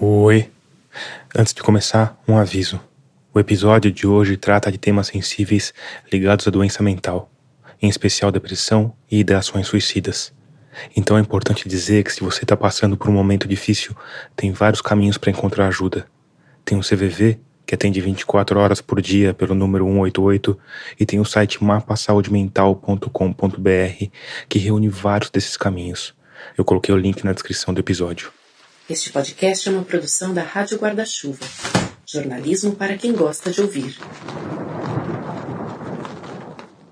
Oi. Antes de começar, um aviso. O episódio de hoje trata de temas sensíveis ligados à doença mental, em especial depressão e ideações suicidas. Então é importante dizer que se você está passando por um momento difícil, tem vários caminhos para encontrar ajuda. Tem o CVV, que atende 24 horas por dia pelo número 188, e tem o site mapasaudemental.com.br, que reúne vários desses caminhos. Eu coloquei o link na descrição do episódio. Este podcast é uma produção da Rádio Guarda-Chuva. Jornalismo para quem gosta de ouvir.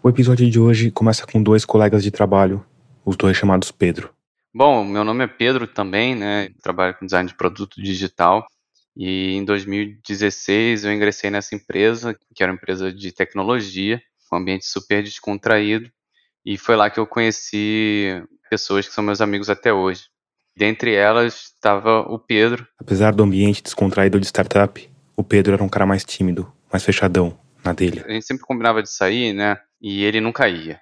O episódio de hoje começa com dois colegas de trabalho, os dois chamados Pedro. Bom, meu nome é Pedro também, né? Trabalho com design de produto digital. E em 2016 eu ingressei nessa empresa, que era uma empresa de tecnologia, um ambiente super descontraído. E foi lá que eu conheci pessoas que são meus amigos até hoje. Dentre elas estava o Pedro. Apesar do ambiente descontraído de startup, o Pedro era um cara mais tímido, mais fechadão, na dele. A gente sempre combinava de sair, né? E ele nunca ia.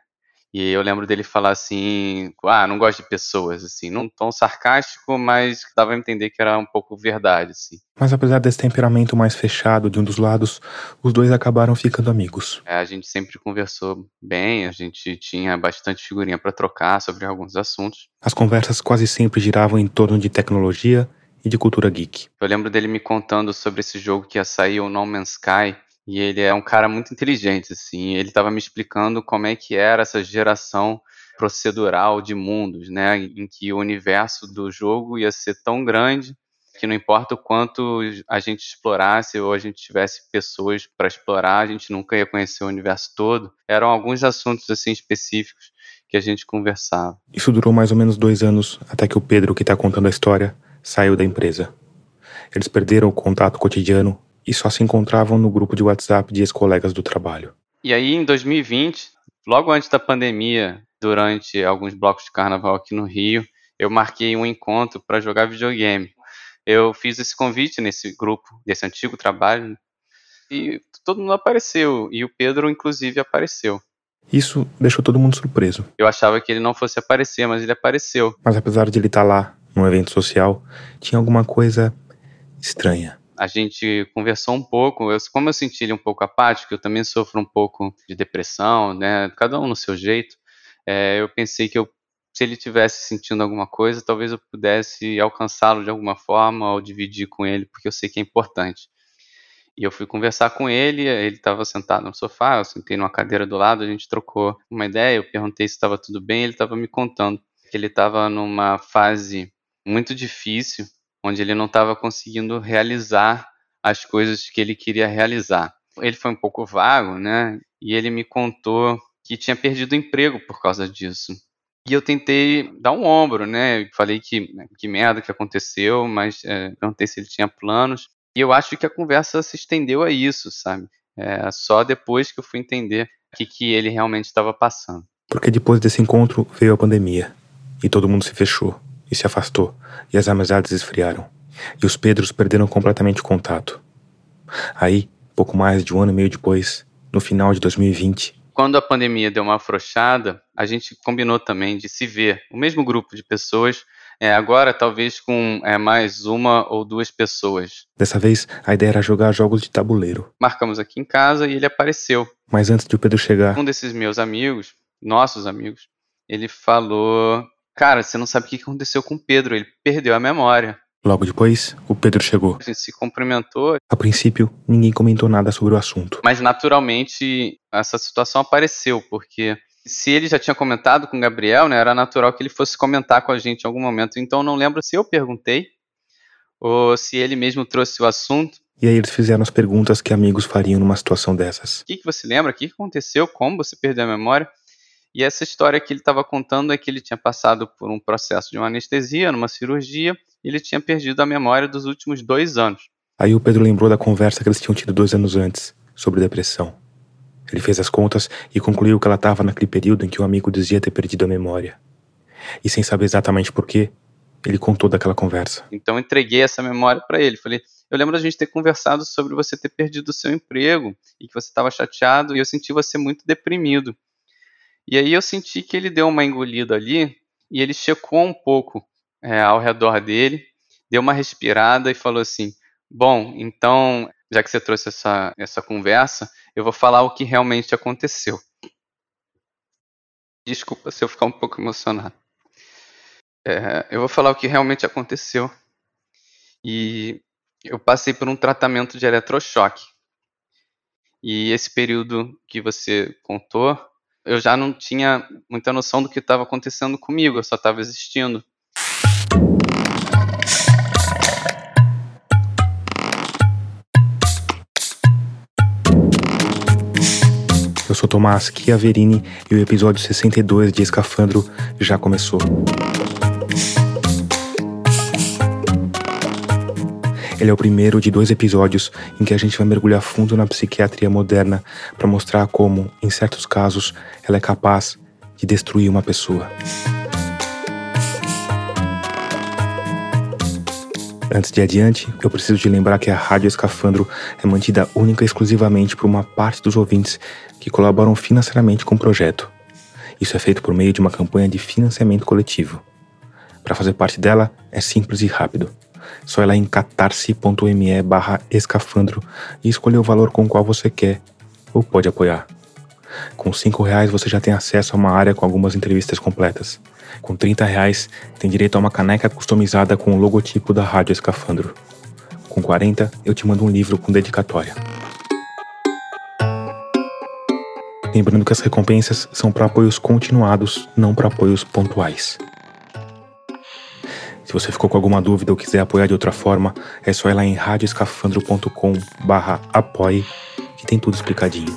E eu lembro dele falar assim, ah, não gosto de pessoas, assim, num tom sarcástico, mas dava a entender que era um pouco verdade, assim. Mas apesar desse temperamento mais fechado de um dos lados, os dois acabaram ficando amigos. É, a gente sempre conversou bem, a gente tinha bastante figurinha para trocar sobre alguns assuntos. As conversas quase sempre giravam em torno de tecnologia e de cultura geek. Eu lembro dele me contando sobre esse jogo que ia sair, o No Man's Sky, e ele é um cara muito inteligente, assim. Ele estava me explicando como é que era essa geração procedural de mundos, né? Em que o universo do jogo ia ser tão grande que não importa o quanto a gente explorasse ou a gente tivesse pessoas para explorar, a gente nunca ia conhecer o universo todo. Eram alguns assuntos assim específicos que a gente conversava. Isso durou mais ou menos dois anos até que o Pedro, que está contando a história, saiu da empresa. Eles perderam o contato cotidiano e só se encontravam no grupo de WhatsApp de ex-colegas do trabalho. E aí, em 2020, logo antes da pandemia, durante alguns blocos de carnaval aqui no Rio, eu marquei um encontro para jogar videogame. Eu fiz esse convite nesse grupo, desse antigo trabalho, e todo mundo apareceu, e o Pedro, inclusive, apareceu. Isso deixou todo mundo surpreso. Eu achava que ele não fosse aparecer, mas ele apareceu. Mas apesar de ele estar lá, num evento social, tinha alguma coisa estranha a gente conversou um pouco. Eu, como eu senti ele um pouco apático, eu também sofro um pouco de depressão, né? Cada um no seu jeito. É, eu pensei que eu, se ele tivesse sentindo alguma coisa, talvez eu pudesse alcançá-lo de alguma forma ou dividir com ele, porque eu sei que é importante. E eu fui conversar com ele, ele estava sentado no sofá, eu sentei numa cadeira do lado, a gente trocou uma ideia, eu perguntei se estava tudo bem, ele estava me contando que ele estava numa fase muito difícil onde ele não estava conseguindo realizar as coisas que ele queria realizar. Ele foi um pouco vago, né? E ele me contou que tinha perdido o emprego por causa disso. E eu tentei dar um ombro, né? Falei que, que merda que aconteceu, mas é, perguntei se ele tinha planos. E eu acho que a conversa se estendeu a isso, sabe? É, só depois que eu fui entender o que, que ele realmente estava passando. Porque depois desse encontro veio a pandemia e todo mundo se fechou e se afastou, e as amizades esfriaram, e os Pedros perderam completamente o contato. Aí, pouco mais de um ano e meio depois, no final de 2020, quando a pandemia deu uma afrouxada, a gente combinou também de se ver, o mesmo grupo de pessoas, é, agora talvez com é, mais uma ou duas pessoas. Dessa vez, a ideia era jogar jogos de tabuleiro. Marcamos aqui em casa e ele apareceu. Mas antes de o Pedro chegar, um desses meus amigos, nossos amigos, ele falou Cara, você não sabe o que aconteceu com o Pedro, ele perdeu a memória. Logo depois, o Pedro chegou. A gente se cumprimentou. A princípio, ninguém comentou nada sobre o assunto. Mas naturalmente, essa situação apareceu, porque se ele já tinha comentado com o Gabriel, né, era natural que ele fosse comentar com a gente em algum momento. Então não lembro se eu perguntei ou se ele mesmo trouxe o assunto. E aí eles fizeram as perguntas que amigos fariam numa situação dessas. O que, que você lembra? O que aconteceu? Como você perdeu a memória? E essa história que ele estava contando é que ele tinha passado por um processo de uma anestesia, numa cirurgia, e ele tinha perdido a memória dos últimos dois anos. Aí o Pedro lembrou da conversa que eles tinham tido dois anos antes, sobre depressão. Ele fez as contas e concluiu que ela estava naquele período em que o amigo dizia ter perdido a memória. E sem saber exatamente porquê, ele contou daquela conversa. Então entreguei essa memória para ele. Falei: Eu lembro da gente ter conversado sobre você ter perdido o seu emprego e que você estava chateado e eu senti você muito deprimido. E aí eu senti que ele deu uma engolida ali e ele checou um pouco é, ao redor dele deu uma respirada e falou assim: Bom, então, já que você trouxe essa, essa conversa, eu vou falar o que realmente aconteceu. Desculpa se eu ficar um pouco emocionado. É, eu vou falar o que realmente aconteceu. E eu passei por um tratamento de eletrochoque. E esse período que você contou, eu já não tinha muita noção do que estava acontecendo comigo, eu só estava existindo. Eu sou Tomás Chiaverini e o episódio 62 de Escafandro já começou. Ele é o primeiro de dois episódios em que a gente vai mergulhar fundo na psiquiatria moderna para mostrar como, em certos casos, ela é capaz de destruir uma pessoa. Antes de adiante, eu preciso te lembrar que a Rádio Escafandro é mantida única e exclusivamente por uma parte dos ouvintes que colaboram financeiramente com o projeto. Isso é feito por meio de uma campanha de financiamento coletivo. Para fazer parte dela, é simples e rápido só ir lá em catarse.me barra escafandro e escolher o valor com o qual você quer ou pode apoiar. Com 5 reais você já tem acesso a uma área com algumas entrevistas completas. Com 30 reais tem direito a uma caneca customizada com o logotipo da Rádio Escafandro. Com 40 eu te mando um livro com dedicatória. Lembrando que as recompensas são para apoios continuados, não para apoios pontuais. Se você ficou com alguma dúvida ou quiser apoiar de outra forma, é só ir lá em radioscafandro.com barra apoie, que tem tudo explicadinho.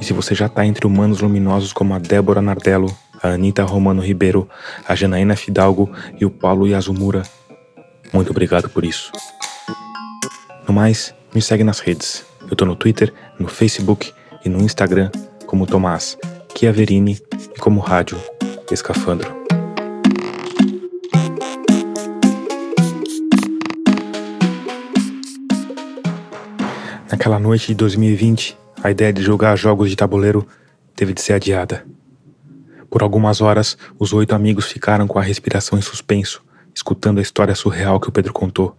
E se você já está entre humanos luminosos como a Débora Nardello, a Anitta Romano Ribeiro, a Janaína Fidalgo e o Paulo Yazumura, muito obrigado por isso. No mais, me segue nas redes. Eu tô no Twitter, no Facebook e no Instagram como Tomás Chiaverini e como Rádio Escafandro. Naquela noite de 2020, a ideia de jogar jogos de tabuleiro teve de ser adiada. Por algumas horas, os oito amigos ficaram com a respiração em suspenso, escutando a história surreal que o Pedro contou.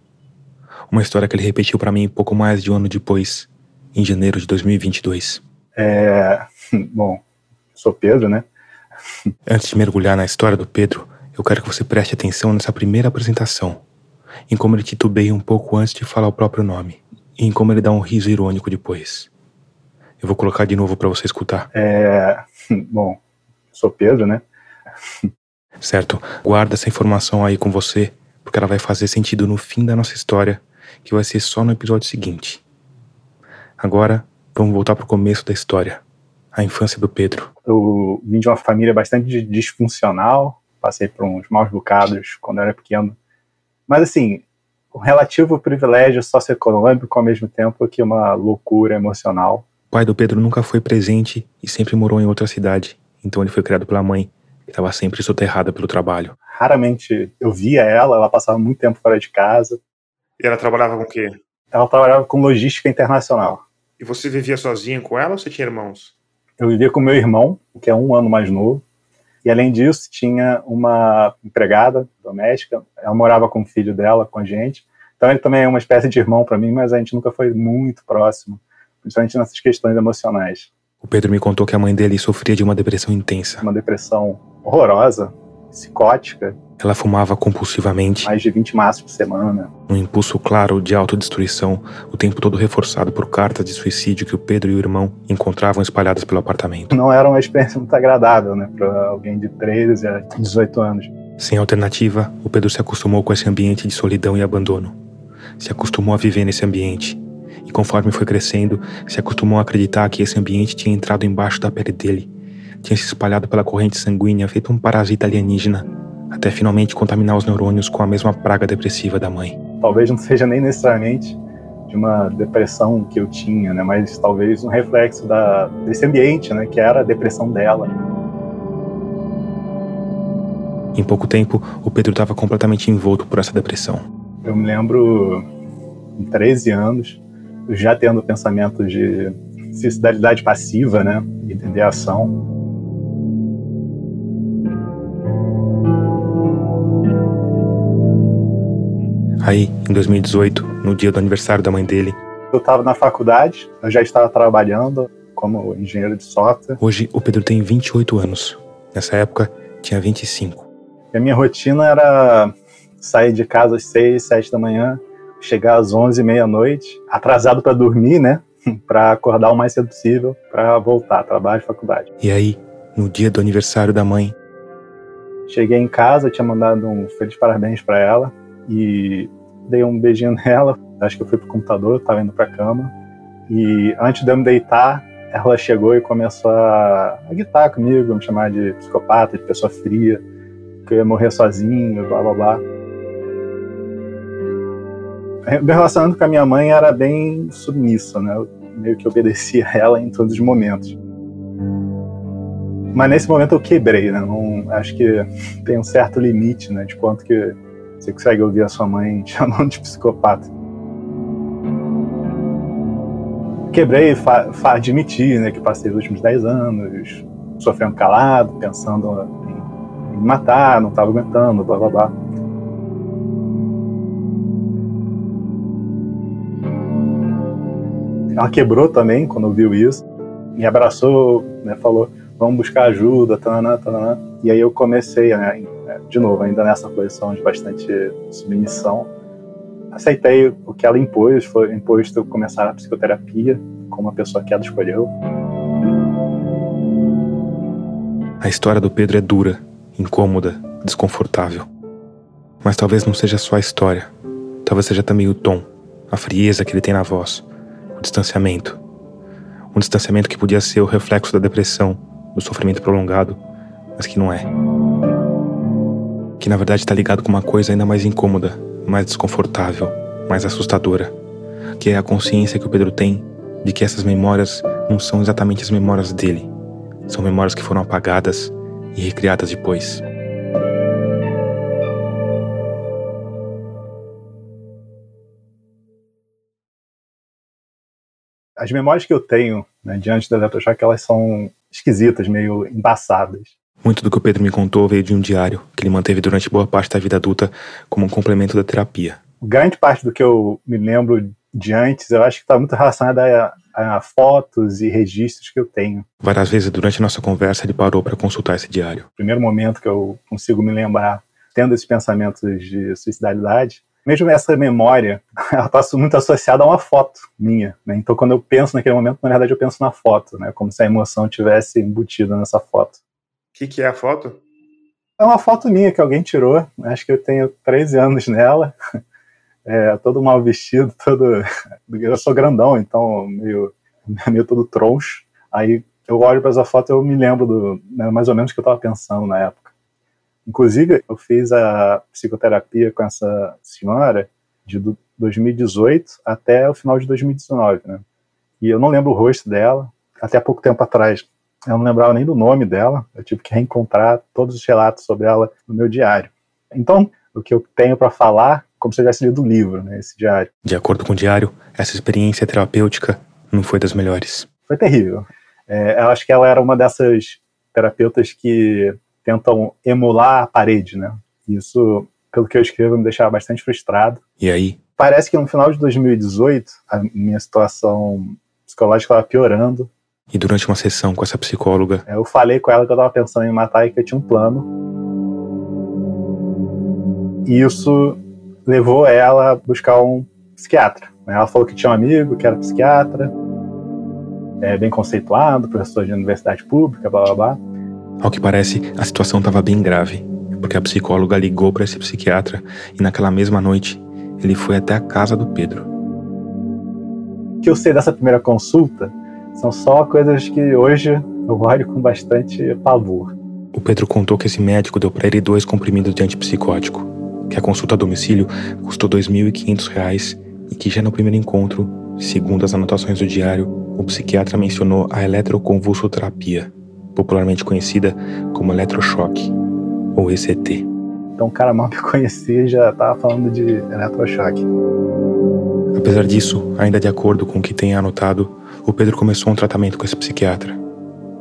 Uma história que ele repetiu para mim pouco mais de um ano depois, em janeiro de 2022. É. Bom, sou Pedro, né? Antes de mergulhar na história do Pedro, eu quero que você preste atenção nessa primeira apresentação, em como ele titubeia um pouco antes de falar o próprio nome e em como ele dá um riso irônico depois. Eu vou colocar de novo para você escutar. É. Bom, sou Pedro, né? certo. Guarda essa informação aí com você, porque ela vai fazer sentido no fim da nossa história, que vai ser só no episódio seguinte. Agora, vamos voltar para o começo da história. A infância do Pedro. Eu vim de uma família bastante disfuncional, passei por uns maus bocados quando eu era pequeno. Mas assim, um relativo privilégio socioeconômico ao mesmo tempo que uma loucura emocional. O pai do Pedro nunca foi presente e sempre morou em outra cidade, então ele foi criado pela mãe, que estava sempre soterrada pelo trabalho. Raramente eu via ela, ela passava muito tempo fora de casa. E ela trabalhava com o quê? Ela trabalhava com logística internacional. E você vivia sozinho com ela ou você tinha irmãos? Eu vivia com meu irmão, que é um ano mais novo, e além disso, tinha uma empregada doméstica, ela morava com o filho dela, com a gente. Então ele também é uma espécie de irmão para mim, mas a gente nunca foi muito próximo, principalmente nessas questões emocionais. O Pedro me contou que a mãe dele sofria de uma depressão intensa. Uma depressão horrorosa, psicótica. Ela fumava compulsivamente. Mais de 20 maços por semana. Um impulso claro de autodestruição, o tempo todo reforçado por cartas de suicídio que o Pedro e o irmão encontravam espalhadas pelo apartamento. Não era uma experiência muito agradável, né, para alguém de 13 a 18 anos. Sem alternativa, o Pedro se acostumou com esse ambiente de solidão e abandono. Se acostumou a viver nesse ambiente. E conforme foi crescendo, se acostumou a acreditar que esse ambiente tinha entrado embaixo da pele dele, tinha se espalhado pela corrente sanguínea feito um parasita alienígena até finalmente contaminar os neurônios com a mesma praga depressiva da mãe. Talvez não seja nem necessariamente de uma depressão que eu tinha, né, mas talvez um reflexo da, desse ambiente, né, que era a depressão dela. Em pouco tempo, o Pedro estava completamente envolto por essa depressão. Eu me lembro, com 13 anos, já tendo pensamento de suicidalidade passiva, né, entender a ação. Aí, em 2018, no dia do aniversário da mãe dele, eu estava na faculdade, eu já estava trabalhando como engenheiro de software. Hoje o Pedro tem 28 anos. Nessa época, tinha 25. E a minha rotina era sair de casa às 6, 7 da manhã, chegar às 11, meia-noite, atrasado para dormir, né? para acordar o mais cedo possível para voltar, trabalho, faculdade. E aí, no dia do aniversário da mãe, cheguei em casa, tinha mandado um feliz parabéns para ela e dei um beijinho nela. Acho que eu fui pro computador, tava indo pra cama. E antes de eu me deitar, ela chegou e começou a, a guitar comigo, me chamar de psicopata, de pessoa fria, que eu ia morrer sozinho, blá blá blá. Meu relacionamento com a minha mãe era bem submisso, né? Eu meio que obedecia a ela em todos os momentos. Mas nesse momento eu quebrei, né? Não, acho que tem um certo limite, né? De quanto que você consegue ouvir a sua mãe chamando de psicopata. Quebrei, fa, fa, admiti né, que passei os últimos 10 anos sofrendo calado, pensando em, em matar, não estava aguentando, blá blá blá. Ela quebrou também quando viu isso, me abraçou, né, falou: vamos buscar ajuda, tanana, tanana. E aí eu comecei, né, de novo, ainda nessa posição de bastante submissão, aceitei o que ela impôs, foi imposto começar a psicoterapia, como a pessoa que ela escolheu. A história do Pedro é dura, incômoda, desconfortável. Mas talvez não seja só a história. Talvez seja também o tom, a frieza que ele tem na voz, o distanciamento. Um distanciamento que podia ser o reflexo da depressão, do sofrimento prolongado, mas que não é. Que na verdade está ligado com uma coisa ainda mais incômoda, mais desconfortável, mais assustadora, que é a consciência que o Pedro tem de que essas memórias não são exatamente as memórias dele. São memórias que foram apagadas e recriadas depois. As memórias que eu tenho né, diante da Eletrochoque, elas são esquisitas, meio embaçadas. Muito do que o Pedro me contou veio de um diário que ele manteve durante boa parte da vida adulta como um complemento da terapia. Grande parte do que eu me lembro de antes, eu acho que está muito relacionada a, a, fotos e registros que eu tenho. Várias vezes durante a nossa conversa ele parou para consultar esse diário. O primeiro momento que eu consigo me lembrar, tendo esses pensamentos de suicidalidade, mesmo essa memória, ela está muito associada a uma foto minha. Né? Então, quando eu penso naquele momento, na verdade, eu penso na foto, né? como se a emoção tivesse embutida nessa foto. Que, que é a foto? É uma foto minha que alguém tirou. Acho que eu tenho 13 anos nela. É, todo mal vestido, todo. Eu sou grandão, então meio, meio todo troncho. Aí eu olho para essa foto e eu me lembro do, né, mais ou menos o que eu estava pensando na época. Inclusive, eu fiz a psicoterapia com essa senhora de 2018 até o final de 2019, né? E eu não lembro o rosto dela, até pouco tempo atrás. Eu não lembrava nem do nome dela, eu tive que reencontrar todos os relatos sobre ela no meu diário. Então, o que eu tenho para falar, como se eu tivesse lido o livro, né, esse diário. De acordo com o diário, essa experiência terapêutica não foi das melhores. Foi terrível. É, eu acho que ela era uma dessas terapeutas que tentam emular a parede, né? Isso, pelo que eu escrevo, me deixava bastante frustrado. E aí? Parece que no final de 2018, a minha situação psicológica estava piorando. E durante uma sessão com essa psicóloga, eu falei com ela que eu estava pensando em matar e que eu tinha um plano. E isso levou ela a buscar um psiquiatra. Ela falou que tinha um amigo que era psiquiatra, é, bem conceituado, professor de universidade pública, blá blá blá. Ao que parece, a situação estava bem grave, porque a psicóloga ligou para esse psiquiatra e naquela mesma noite ele foi até a casa do Pedro. O que eu sei dessa primeira consulta são só coisas que hoje eu olho com bastante pavor. O Pedro contou que esse médico deu para ele dois comprimidos de antipsicótico, que a consulta a domicílio custou R$ 2.500 e que já no primeiro encontro, segundo as anotações do diário, o psiquiatra mencionou a eletroconvulsoterapia, popularmente conhecida como eletrochoque, ou ECT. Então o cara mal me conhecia já estava falando de eletrochoque. Apesar disso, ainda de acordo com o que tem anotado, o Pedro começou um tratamento com esse psiquiatra,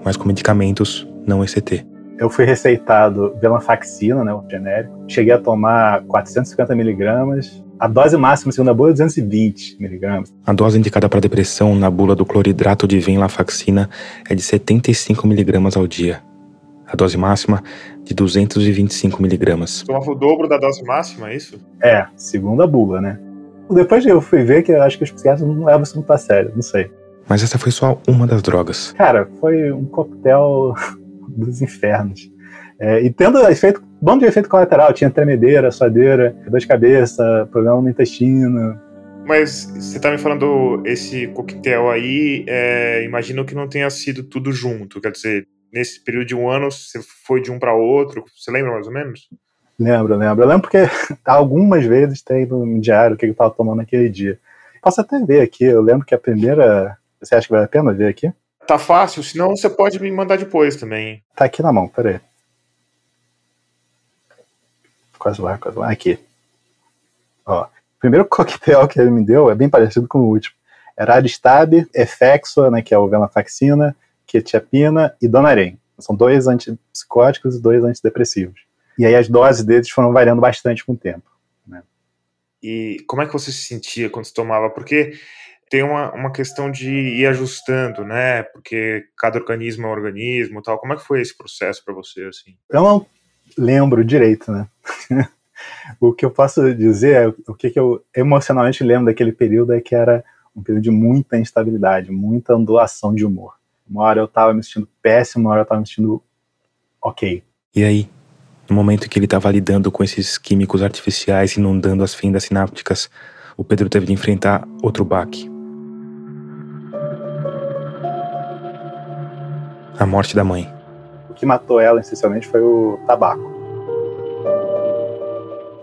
mas com medicamentos, não ECT. Eu fui receitado venlafaxina, né, o genérico. Cheguei a tomar 450 miligramas A dose máxima, segundo a bula, é 220 miligramas. A dose indicada para depressão na bula do cloridrato de venlafaxina é de 75 miligramas ao dia. A dose máxima de 225 miligramas. Tomava o dobro da dose máxima, é isso? É, segundo a bula, né? Depois eu fui ver que eu acho que os psiquiatras não levam isso muito a sério, não sei. Mas essa foi só uma das drogas. Cara, foi um coquetel dos infernos. É, e tendo efeito, bom de efeito colateral, tinha tremedeira, suadeira, dor de cabeça, problema no intestino. Mas você tá me falando esse coquetel aí, é, imagino que não tenha sido tudo junto, quer dizer, nesse período de um ano você foi de um para outro, você lembra mais ou menos? Lembro, lembro. Eu lembro porque algumas vezes tem no diário o que eu tava tomando naquele dia. Posso até ver aqui, eu lembro que a primeira. Você acha que vale a pena ver aqui? Tá fácil, senão você pode me mandar depois também. Tá aqui na mão, peraí. Quase lá, quase lá. Aqui. Ó, o primeiro coquetel que ele me deu é bem parecido com o último. Era Aristab, Efexo, né, que é o venlafaxina, quetiapina e Donarém. São dois antipsicóticos e dois antidepressivos. E aí as doses deles foram variando bastante com o tempo. Né? E como é que você se sentia quando você tomava? Porque tem uma, uma questão de ir ajustando, né? Porque cada organismo é um organismo tal. Como é que foi esse processo para você, assim? Eu não lembro direito, né? o que eu posso dizer, é, o que, que eu emocionalmente lembro daquele período é que era um período de muita instabilidade, muita ondulação de humor. Uma hora eu tava me sentindo péssimo, uma hora eu tava me sentindo ok. E aí, no momento em que ele estava lidando com esses químicos artificiais inundando as fendas sinápticas, o Pedro teve de enfrentar outro baque. A morte da mãe. O que matou ela, essencialmente, foi o tabaco.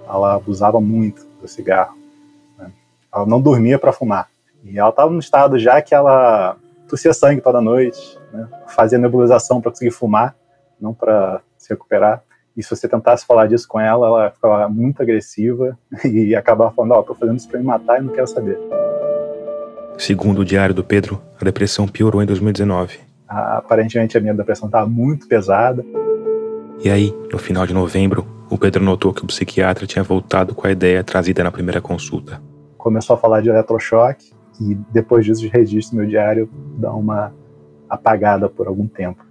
Ela abusava muito do cigarro. Né? Ela não dormia para fumar. E ela estava no estado já que ela tossia sangue toda noite, né? fazia nebulização para conseguir fumar, não para se recuperar. E se você tentasse falar disso com ela, ela ficava muito agressiva e acabava falando: Ó, oh, tô fazendo isso pra me matar e não quero saber. Segundo o diário do Pedro, a depressão piorou em 2019. Aparentemente a minha depressão estava muito pesada. E aí, no final de novembro, o Pedro notou que o psiquiatra tinha voltado com a ideia trazida na primeira consulta. Começou a falar de eletrochoque e depois disso, de registro, meu diário dá uma apagada por algum tempo.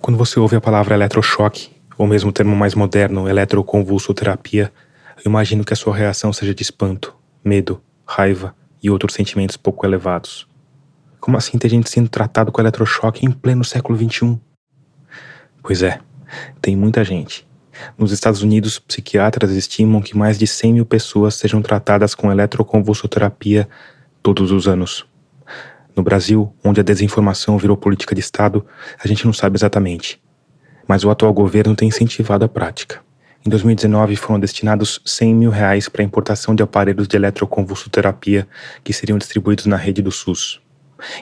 Quando você ouve a palavra eletrochoque, ou mesmo o termo mais moderno, eletroconvulsoterapia, eu imagino que a sua reação seja de espanto, medo, raiva e outros sentimentos pouco elevados. Como assim ter gente sendo tratado com eletrochoque em pleno século XXI? Pois é, tem muita gente. Nos Estados Unidos, psiquiatras estimam que mais de 100 mil pessoas sejam tratadas com eletroconvulsoterapia todos os anos. No Brasil, onde a desinformação virou política de Estado, a gente não sabe exatamente. Mas o atual governo tem incentivado a prática. Em 2019, foram destinados 100 mil reais para a importação de aparelhos de eletroconvulsoterapia que seriam distribuídos na rede do SUS.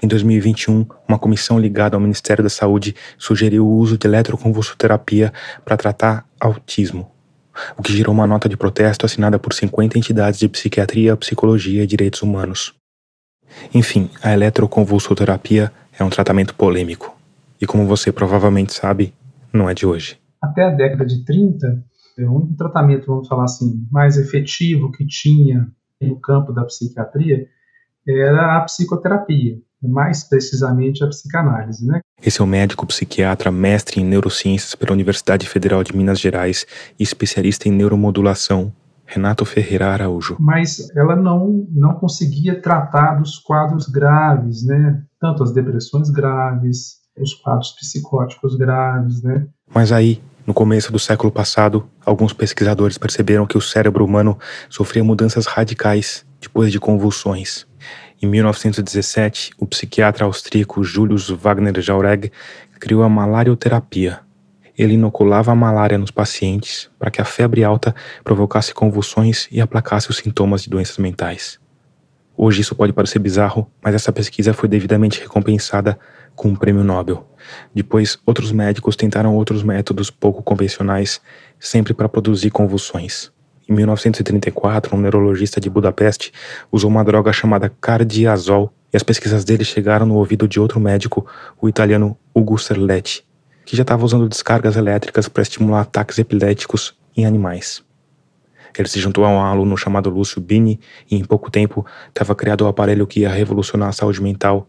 Em 2021, uma comissão ligada ao Ministério da Saúde sugeriu o uso de eletroconvulsoterapia para tratar autismo, o que gerou uma nota de protesto assinada por 50 entidades de psiquiatria, psicologia e direitos humanos. Enfim, a eletroconvulsoterapia é um tratamento polêmico. E como você provavelmente sabe, não é de hoje. Até a década de 30, o único tratamento, vamos falar assim, mais efetivo que tinha no campo da psiquiatria era a psicoterapia, mais precisamente a psicanálise, né? Esse é o médico psiquiatra, mestre em neurociências pela Universidade Federal de Minas Gerais e especialista em neuromodulação, Renato Ferreira Araújo. Mas ela não, não conseguia tratar dos quadros graves, né? Tanto as depressões graves, os quadros psicóticos graves, né? Mas aí, no começo do século passado, alguns pesquisadores perceberam que o cérebro humano sofria mudanças radicais depois de convulsões. Em 1917, o psiquiatra austríaco Julius Wagner Jaureg criou a malarioterapia, ele inoculava a malária nos pacientes para que a febre alta provocasse convulsões e aplacasse os sintomas de doenças mentais. Hoje isso pode parecer bizarro, mas essa pesquisa foi devidamente recompensada com um prêmio Nobel. Depois, outros médicos tentaram outros métodos pouco convencionais, sempre para produzir convulsões. em 1934, um neurologista de Budapeste usou uma droga chamada cardiazol e as pesquisas dele chegaram no ouvido de outro médico, o italiano Ugo Serletti, que já estava usando descargas elétricas para estimular ataques epiléticos em animais. Ele se juntou a um aluno chamado Lúcio Bini e em pouco tempo estava criado o aparelho que ia revolucionar a saúde mental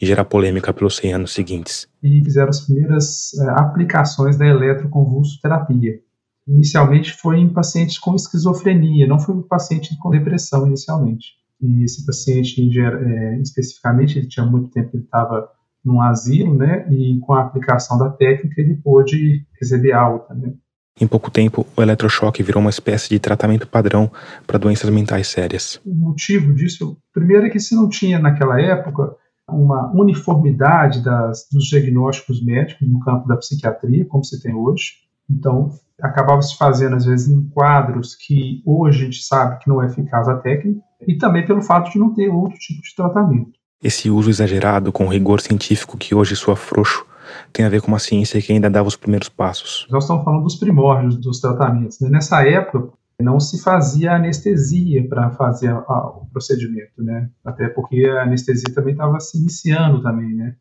e gerar polêmica pelos 100 anos seguintes. E fizeram as primeiras é, aplicações da eletroconvulsoterapia. Inicialmente foi em pacientes com esquizofrenia, não foi em paciente com depressão inicialmente. E esse paciente, é, especificamente, ele tinha muito tempo que ele estava num asilo, né? E com a aplicação da técnica ele pôde receber alta, né? Em pouco tempo, o eletrochoque virou uma espécie de tratamento padrão para doenças mentais sérias. O motivo disso, primeiro é que se não tinha naquela época uma uniformidade das, dos diagnósticos médicos no campo da psiquiatria, como se tem hoje. Então, acabava se fazendo, às vezes, em quadros que hoje a gente sabe que não é eficaz a técnica, e também pelo fato de não ter outro tipo de tratamento. Esse uso exagerado com o rigor científico que hoje soa frouxo tem a ver com uma ciência que ainda dava os primeiros passos. Nós estamos falando dos primórdios dos tratamentos. Né? Nessa época, não se fazia anestesia para fazer o procedimento, né? Até porque a anestesia também estava se iniciando também, né?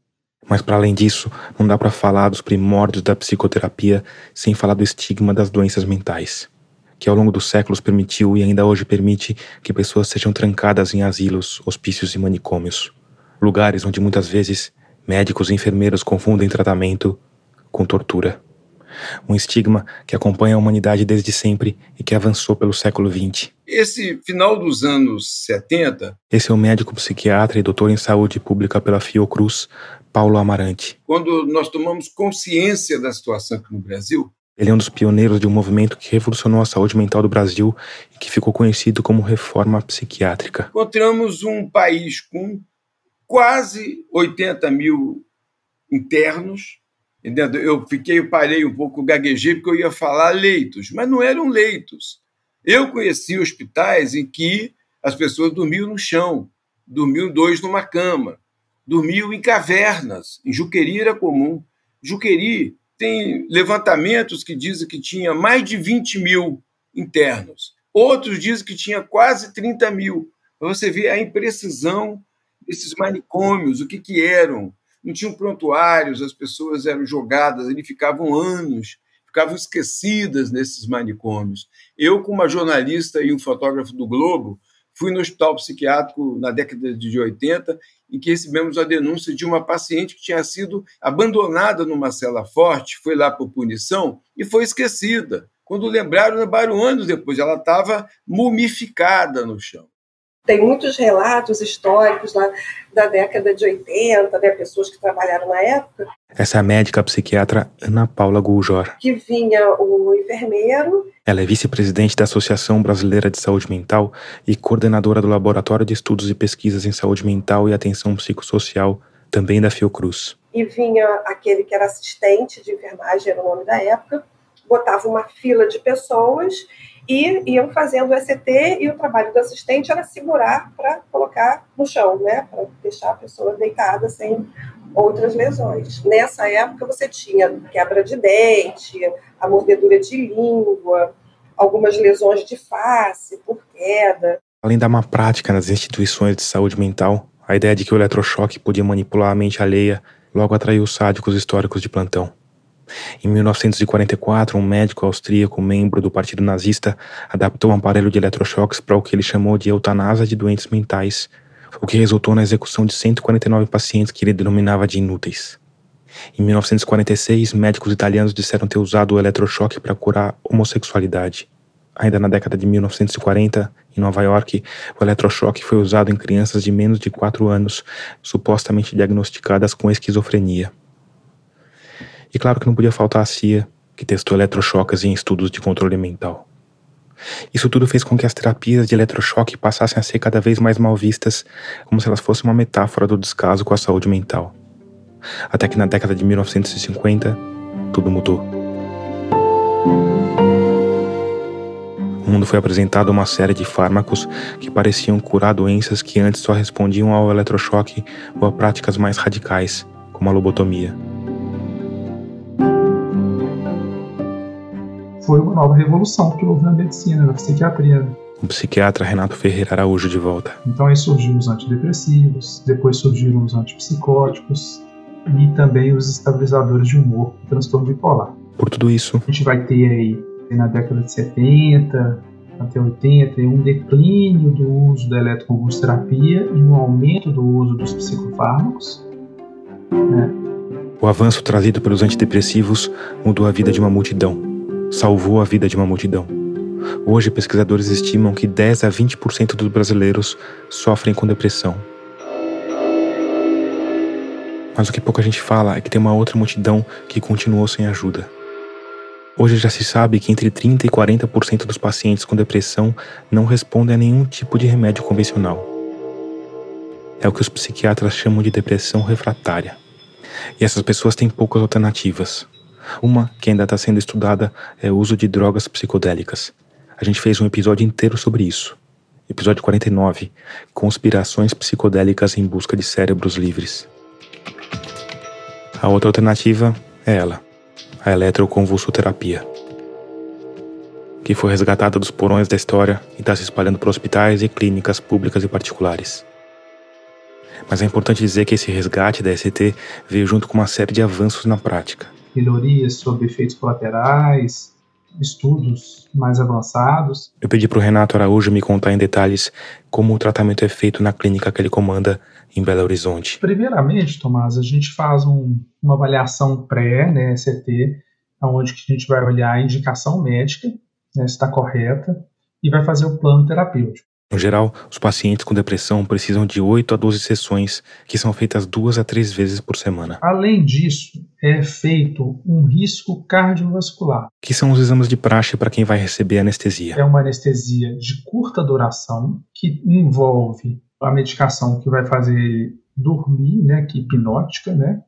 Mas para além disso, não dá para falar dos primórdios da psicoterapia sem falar do estigma das doenças mentais, que ao longo dos séculos permitiu e ainda hoje permite que pessoas sejam trancadas em asilos, hospícios e manicômios, lugares onde muitas vezes médicos e enfermeiros confundem tratamento com tortura um estigma que acompanha a humanidade desde sempre e que avançou pelo século XX. Esse final dos anos 70. Esse é o médico psiquiatra e doutor em saúde pública pela Fiocruz, Paulo Amarante. Quando nós tomamos consciência da situação aqui no Brasil, ele é um dos pioneiros de um movimento que revolucionou a saúde mental do Brasil e que ficou conhecido como reforma psiquiátrica. Encontramos um país com quase 80 mil internos, Entendeu? Eu fiquei, eu parei um pouco, gaguejei, porque eu ia falar leitos, mas não eram leitos. Eu conheci hospitais em que as pessoas dormiam no chão, dormiam dois numa cama, dormiam em cavernas. Em Juqueri era comum. Juqueri tem levantamentos que dizem que tinha mais de 20 mil internos. Outros dizem que tinha quase 30 mil. Você vê a imprecisão desses manicômios, o que, que eram não tinham prontuários, as pessoas eram jogadas ali, ficavam anos, ficavam esquecidas nesses manicômios. Eu, como uma jornalista e um fotógrafo do Globo, fui no hospital psiquiátrico na década de 80, em que recebemos a denúncia de uma paciente que tinha sido abandonada numa cela forte, foi lá por punição e foi esquecida. Quando lembraram, lembraram anos depois, ela estava mumificada no chão. Tem muitos relatos históricos da, da década de 80, né, pessoas que trabalharam na época. Essa é a médica psiquiatra Ana Paula Guljor. Que vinha o enfermeiro. Ela é vice-presidente da Associação Brasileira de Saúde Mental e coordenadora do Laboratório de Estudos e Pesquisas em Saúde Mental e Atenção Psicossocial, também da Fiocruz. E vinha aquele que era assistente de enfermagem, era o nome da época, botava uma fila de pessoas e iam fazendo o ECT e o trabalho do assistente era segurar para colocar no chão, né, para deixar a pessoa deitada sem outras lesões. Nessa época você tinha quebra de dente, a mordedura de língua, algumas lesões de face por queda. Além da má prática nas instituições de saúde mental, a ideia de que o eletrochoque podia manipular a mente alheia logo atraiu os sádicos históricos de plantão. Em 1944, um médico austríaco, membro do Partido Nazista, adaptou um aparelho de eletrochoques para o que ele chamou de eutanásia de doentes mentais, o que resultou na execução de 149 pacientes que ele denominava de inúteis. Em 1946, médicos italianos disseram ter usado o eletrochoque para curar homossexualidade. Ainda na década de 1940, em Nova York, o eletrochoque foi usado em crianças de menos de 4 anos, supostamente diagnosticadas com esquizofrenia. E claro que não podia faltar a CIA, que testou eletrochoques em estudos de controle mental. Isso tudo fez com que as terapias de eletrochoque passassem a ser cada vez mais mal vistas, como se elas fossem uma metáfora do descaso com a saúde mental. Até que na década de 1950, tudo mudou. O mundo foi apresentado uma série de fármacos que pareciam curar doenças que antes só respondiam ao eletrochoque ou a práticas mais radicais, como a lobotomia. Foi uma nova revolução que houve na medicina, na psiquiatria. Né? O psiquiatra Renato Ferreira Araújo de volta. Então aí surgiram os antidepressivos, depois surgiram os antipsicóticos e também os estabilizadores de humor, transtorno bipolar. Por tudo isso, a gente vai ter aí na década de 70 até 80 um declínio do uso da eletroconvulsoterapia e um aumento do uso dos psicofármacos. Né? O avanço trazido pelos antidepressivos mudou a vida de uma multidão, salvou a vida de uma multidão. Hoje, pesquisadores estimam que 10 a 20% dos brasileiros sofrem com depressão. Mas o que pouca gente fala é que tem uma outra multidão que continuou sem ajuda. Hoje já se sabe que entre 30 e 40% dos pacientes com depressão não respondem a nenhum tipo de remédio convencional. É o que os psiquiatras chamam de depressão refratária. E essas pessoas têm poucas alternativas. Uma que ainda está sendo estudada é o uso de drogas psicodélicas. A gente fez um episódio inteiro sobre isso. Episódio 49 Conspirações psicodélicas em busca de cérebros livres. A outra alternativa é ela, a eletroconvulsoterapia, que foi resgatada dos porões da história e está se espalhando por hospitais e clínicas públicas e particulares. Mas é importante dizer que esse resgate da ECT veio junto com uma série de avanços na prática. Melhorias sobre efeitos colaterais, estudos mais avançados. Eu pedi para o Renato Araújo me contar em detalhes como o tratamento é feito na clínica que ele comanda em Belo Horizonte. Primeiramente, Tomás, a gente faz um, uma avaliação pré, né, CT, onde a gente vai avaliar a indicação médica, né, se está correta, e vai fazer o plano terapêutico. No geral, os pacientes com depressão precisam de 8 a 12 sessões, que são feitas duas a três vezes por semana. Além disso, é feito um risco cardiovascular. Que são os exames de praxe para quem vai receber anestesia. É uma anestesia de curta duração, que envolve a medicação que vai fazer dormir, né, que é hipnótica, né,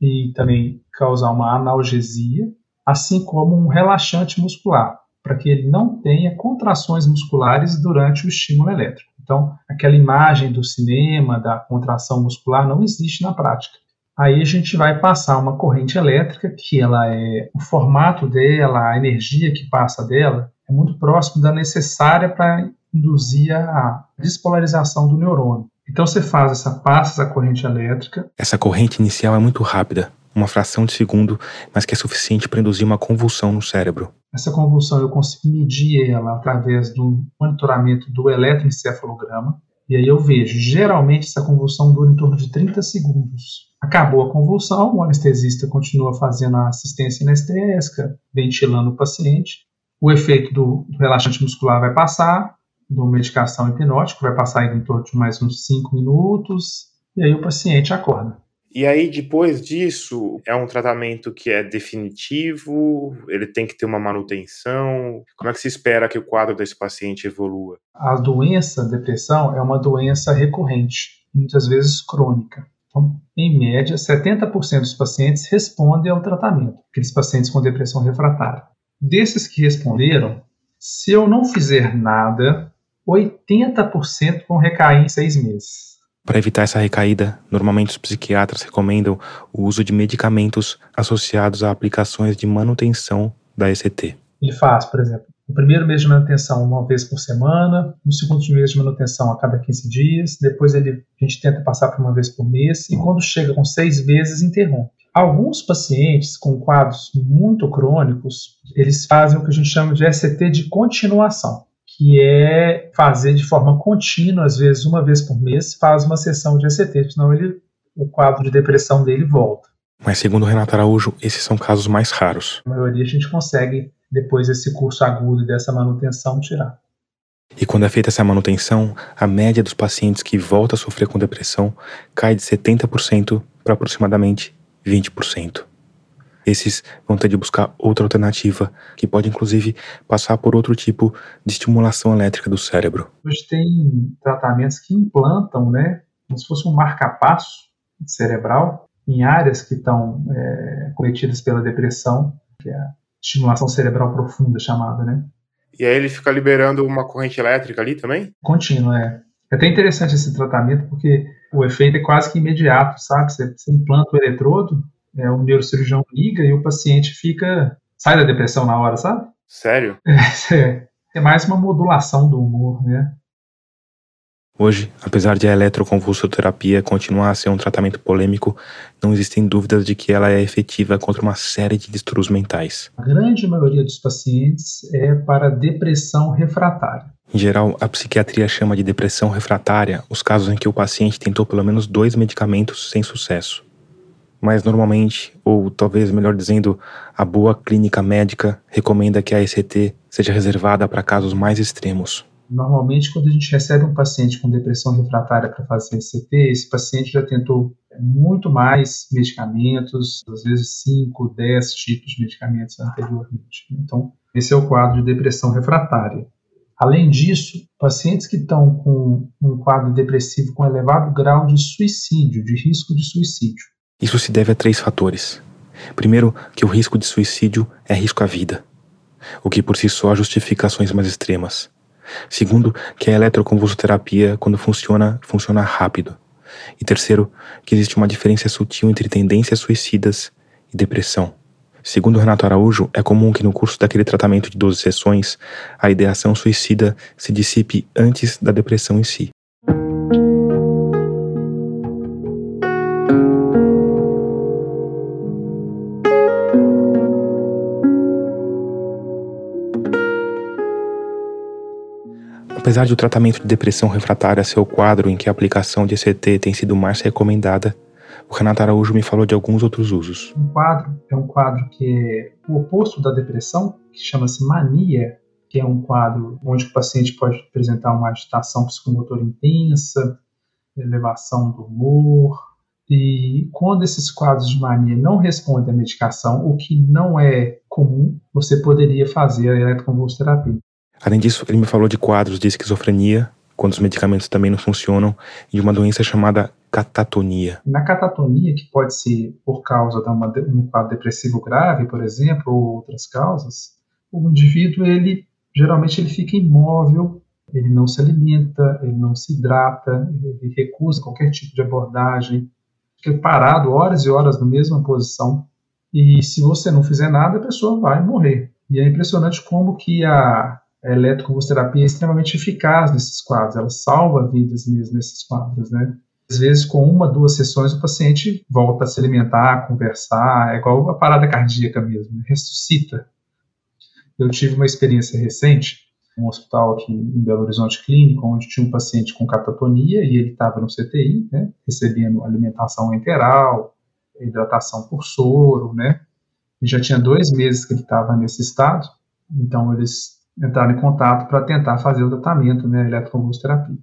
e também causar uma analgesia, assim como um relaxante muscular, para que ele não tenha contrações musculares durante o estímulo elétrico. Então, aquela imagem do cinema, da contração muscular, não existe na prática. Aí a gente vai passar uma corrente elétrica, que ela é o formato dela, a energia que passa dela, é muito próximo da necessária para induzir a despolarização do neurônio. Então você faz essa passa essa corrente elétrica. Essa corrente inicial é muito rápida, uma fração de segundo, mas que é suficiente para induzir uma convulsão no cérebro. Essa convulsão eu consigo medir ela através do monitoramento do eletroencefalograma. E aí eu vejo, geralmente essa convulsão dura em torno de 30 segundos. Acabou a convulsão, o anestesista continua fazendo a assistência anestésica, ventilando o paciente. O efeito do, relaxante muscular vai passar, do medicação hipnótica, vai passar em torno de mais uns 5 minutos, e aí o paciente acorda. E aí, depois disso, é um tratamento que é definitivo? Ele tem que ter uma manutenção? Como é que se espera que o quadro desse paciente evolua? A doença, a depressão, é uma doença recorrente, muitas vezes crônica. Então, em média, 70% dos pacientes respondem ao tratamento, aqueles pacientes com depressão refratária. Desses que responderam, se eu não fizer nada, 80% vão recair em seis meses. Para evitar essa recaída, normalmente os psiquiatras recomendam o uso de medicamentos associados a aplicações de manutenção da ECT. Ele faz, por exemplo, o primeiro mês de manutenção uma vez por semana, no segundo mês de manutenção a cada 15 dias, depois ele, a gente tenta passar para uma vez por mês, e quando chega com seis meses, interrompe. Alguns pacientes com quadros muito crônicos, eles fazem o que a gente chama de ECT de continuação que é fazer de forma contínua, às vezes uma vez por mês, faz uma sessão de ECT, senão ele, o quadro de depressão dele volta. Mas segundo o Renato Araújo, esses são casos mais raros. A maioria a gente consegue, depois desse curso agudo e dessa manutenção, tirar. E quando é feita essa manutenção, a média dos pacientes que volta a sofrer com depressão cai de 70% para aproximadamente 20% esses vão ter de buscar outra alternativa, que pode inclusive passar por outro tipo de estimulação elétrica do cérebro. Hoje tem tratamentos que implantam, né, como se fosse um marcapasso cerebral em áreas que estão é, cometidas pela depressão, que é a estimulação cerebral profunda chamada, né? E aí ele fica liberando uma corrente elétrica ali também? Contínua, é. É até interessante esse tratamento porque o efeito é quase que imediato, sabe? Você, você implanta o eletrodo é, o neurocirurgião liga e o paciente fica sai da depressão na hora, sabe? Sério? É, é mais uma modulação do humor, né? Hoje, apesar de a eletroconvulsoterapia continuar a ser um tratamento polêmico, não existem dúvidas de que ela é efetiva contra uma série de distúrbios mentais. A grande maioria dos pacientes é para depressão refratária. Em geral, a psiquiatria chama de depressão refratária os casos em que o paciente tentou pelo menos dois medicamentos sem sucesso. Mas normalmente, ou talvez melhor dizendo, a boa clínica médica recomenda que a ECT seja reservada para casos mais extremos. Normalmente, quando a gente recebe um paciente com depressão refratária para fazer ECT, esse paciente já tentou muito mais medicamentos, às vezes 5, 10 tipos de medicamentos anteriormente. Então, esse é o quadro de depressão refratária. Além disso, pacientes que estão com um quadro depressivo com elevado grau de suicídio, de risco de suicídio. Isso se deve a três fatores. Primeiro, que o risco de suicídio é risco à vida, o que por si só justifica ações mais extremas. Segundo, que a eletroconvulsoterapia, quando funciona, funciona rápido. E terceiro, que existe uma diferença sutil entre tendências suicidas e depressão. Segundo Renato Araújo, é comum que no curso daquele tratamento de 12 sessões, a ideação suicida se dissipe antes da depressão em si. Apesar de o tratamento de depressão refratária ser o quadro em que a aplicação de ECT tem sido mais recomendada, o Renato Araújo me falou de alguns outros usos. Um quadro é um quadro que é o oposto da depressão, que chama-se mania, que é um quadro onde o paciente pode apresentar uma agitação psicomotora intensa, elevação do humor. E quando esses quadros de mania não respondem à medicação, o que não é comum, você poderia fazer a eletroconvulsoterapia. Além disso, ele me falou de quadros de esquizofrenia, quando os medicamentos também não funcionam, e de uma doença chamada catatonia. Na catatonia, que pode ser por causa de uma, um quadro depressivo grave, por exemplo, ou outras causas, o indivíduo, ele geralmente ele fica imóvel, ele não se alimenta, ele não se hidrata, ele recusa qualquer tipo de abordagem, fica parado horas e horas na mesma posição, e se você não fizer nada, a pessoa vai morrer. E é impressionante como que a a eletroconvulsoterapia é extremamente eficaz nesses quadros, ela salva vidas mesmo nesses quadros, né? Às vezes, com uma, duas sessões, o paciente volta a se alimentar, a conversar, é igual a parada cardíaca mesmo, né? ressuscita. Eu tive uma experiência recente, um hospital aqui em Belo Horizonte Clínico, onde tinha um paciente com catatonia e ele estava no CTI, né, recebendo alimentação enteral, hidratação por soro, né, e já tinha dois meses que ele estava nesse estado, então eles entraram em contato para tentar fazer o tratamento, né, eletroconvulsoterapia.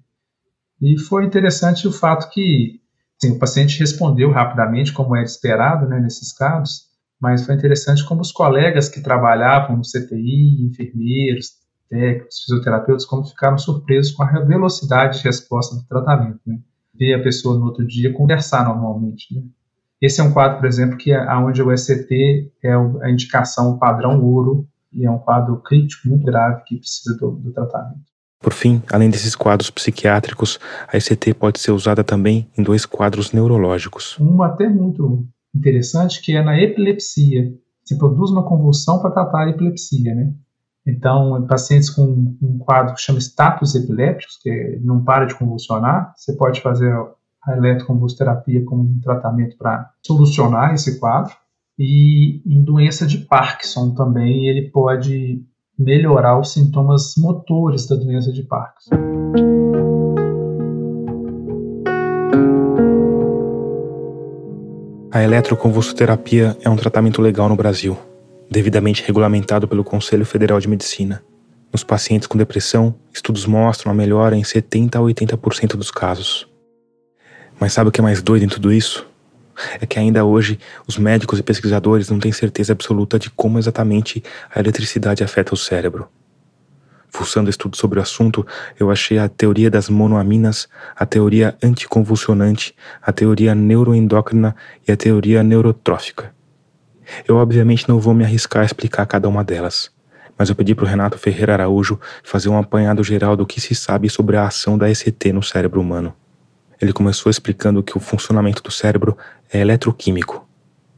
E foi interessante o fato que o paciente respondeu rapidamente, como é esperado né, nesses casos, mas foi interessante como os colegas que trabalhavam no CTI, enfermeiros, técnicos, fisioterapeutas, como ficaram surpresos com a velocidade de resposta do tratamento. Né? Ver a pessoa no outro dia conversar normalmente. Né? Esse é um quadro, por exemplo, que é onde o ECT é a indicação padrão ouro e é um quadro crítico muito grave que precisa do, do tratamento. Por fim, além desses quadros psiquiátricos, a ECT pode ser usada também em dois quadros neurológicos. Um até muito interessante que é na epilepsia. Se produz uma convulsão para tratar a epilepsia, né? Então, pacientes com um quadro que chama status epilépticos, que não para de convulsionar, você pode fazer a eletroconvulsoterapia como um tratamento para solucionar esse quadro. E em doença de Parkinson também ele pode melhorar os sintomas motores da doença de Parkinson. A eletroconvulsoterapia é um tratamento legal no Brasil, devidamente regulamentado pelo Conselho Federal de Medicina. Nos pacientes com depressão, estudos mostram a melhora em 70 a 80% dos casos. Mas sabe o que é mais doido em tudo isso? É que ainda hoje os médicos e pesquisadores não têm certeza absoluta de como exatamente a eletricidade afeta o cérebro. Fuçando estudos sobre o assunto, eu achei a teoria das monoaminas, a teoria anticonvulsionante, a teoria neuroendócrina e a teoria neurotrófica. Eu obviamente não vou me arriscar a explicar cada uma delas, mas eu pedi para o Renato Ferreira Araújo fazer um apanhado geral do que se sabe sobre a ação da ECT no cérebro humano. Ele começou explicando que o funcionamento do cérebro é eletroquímico.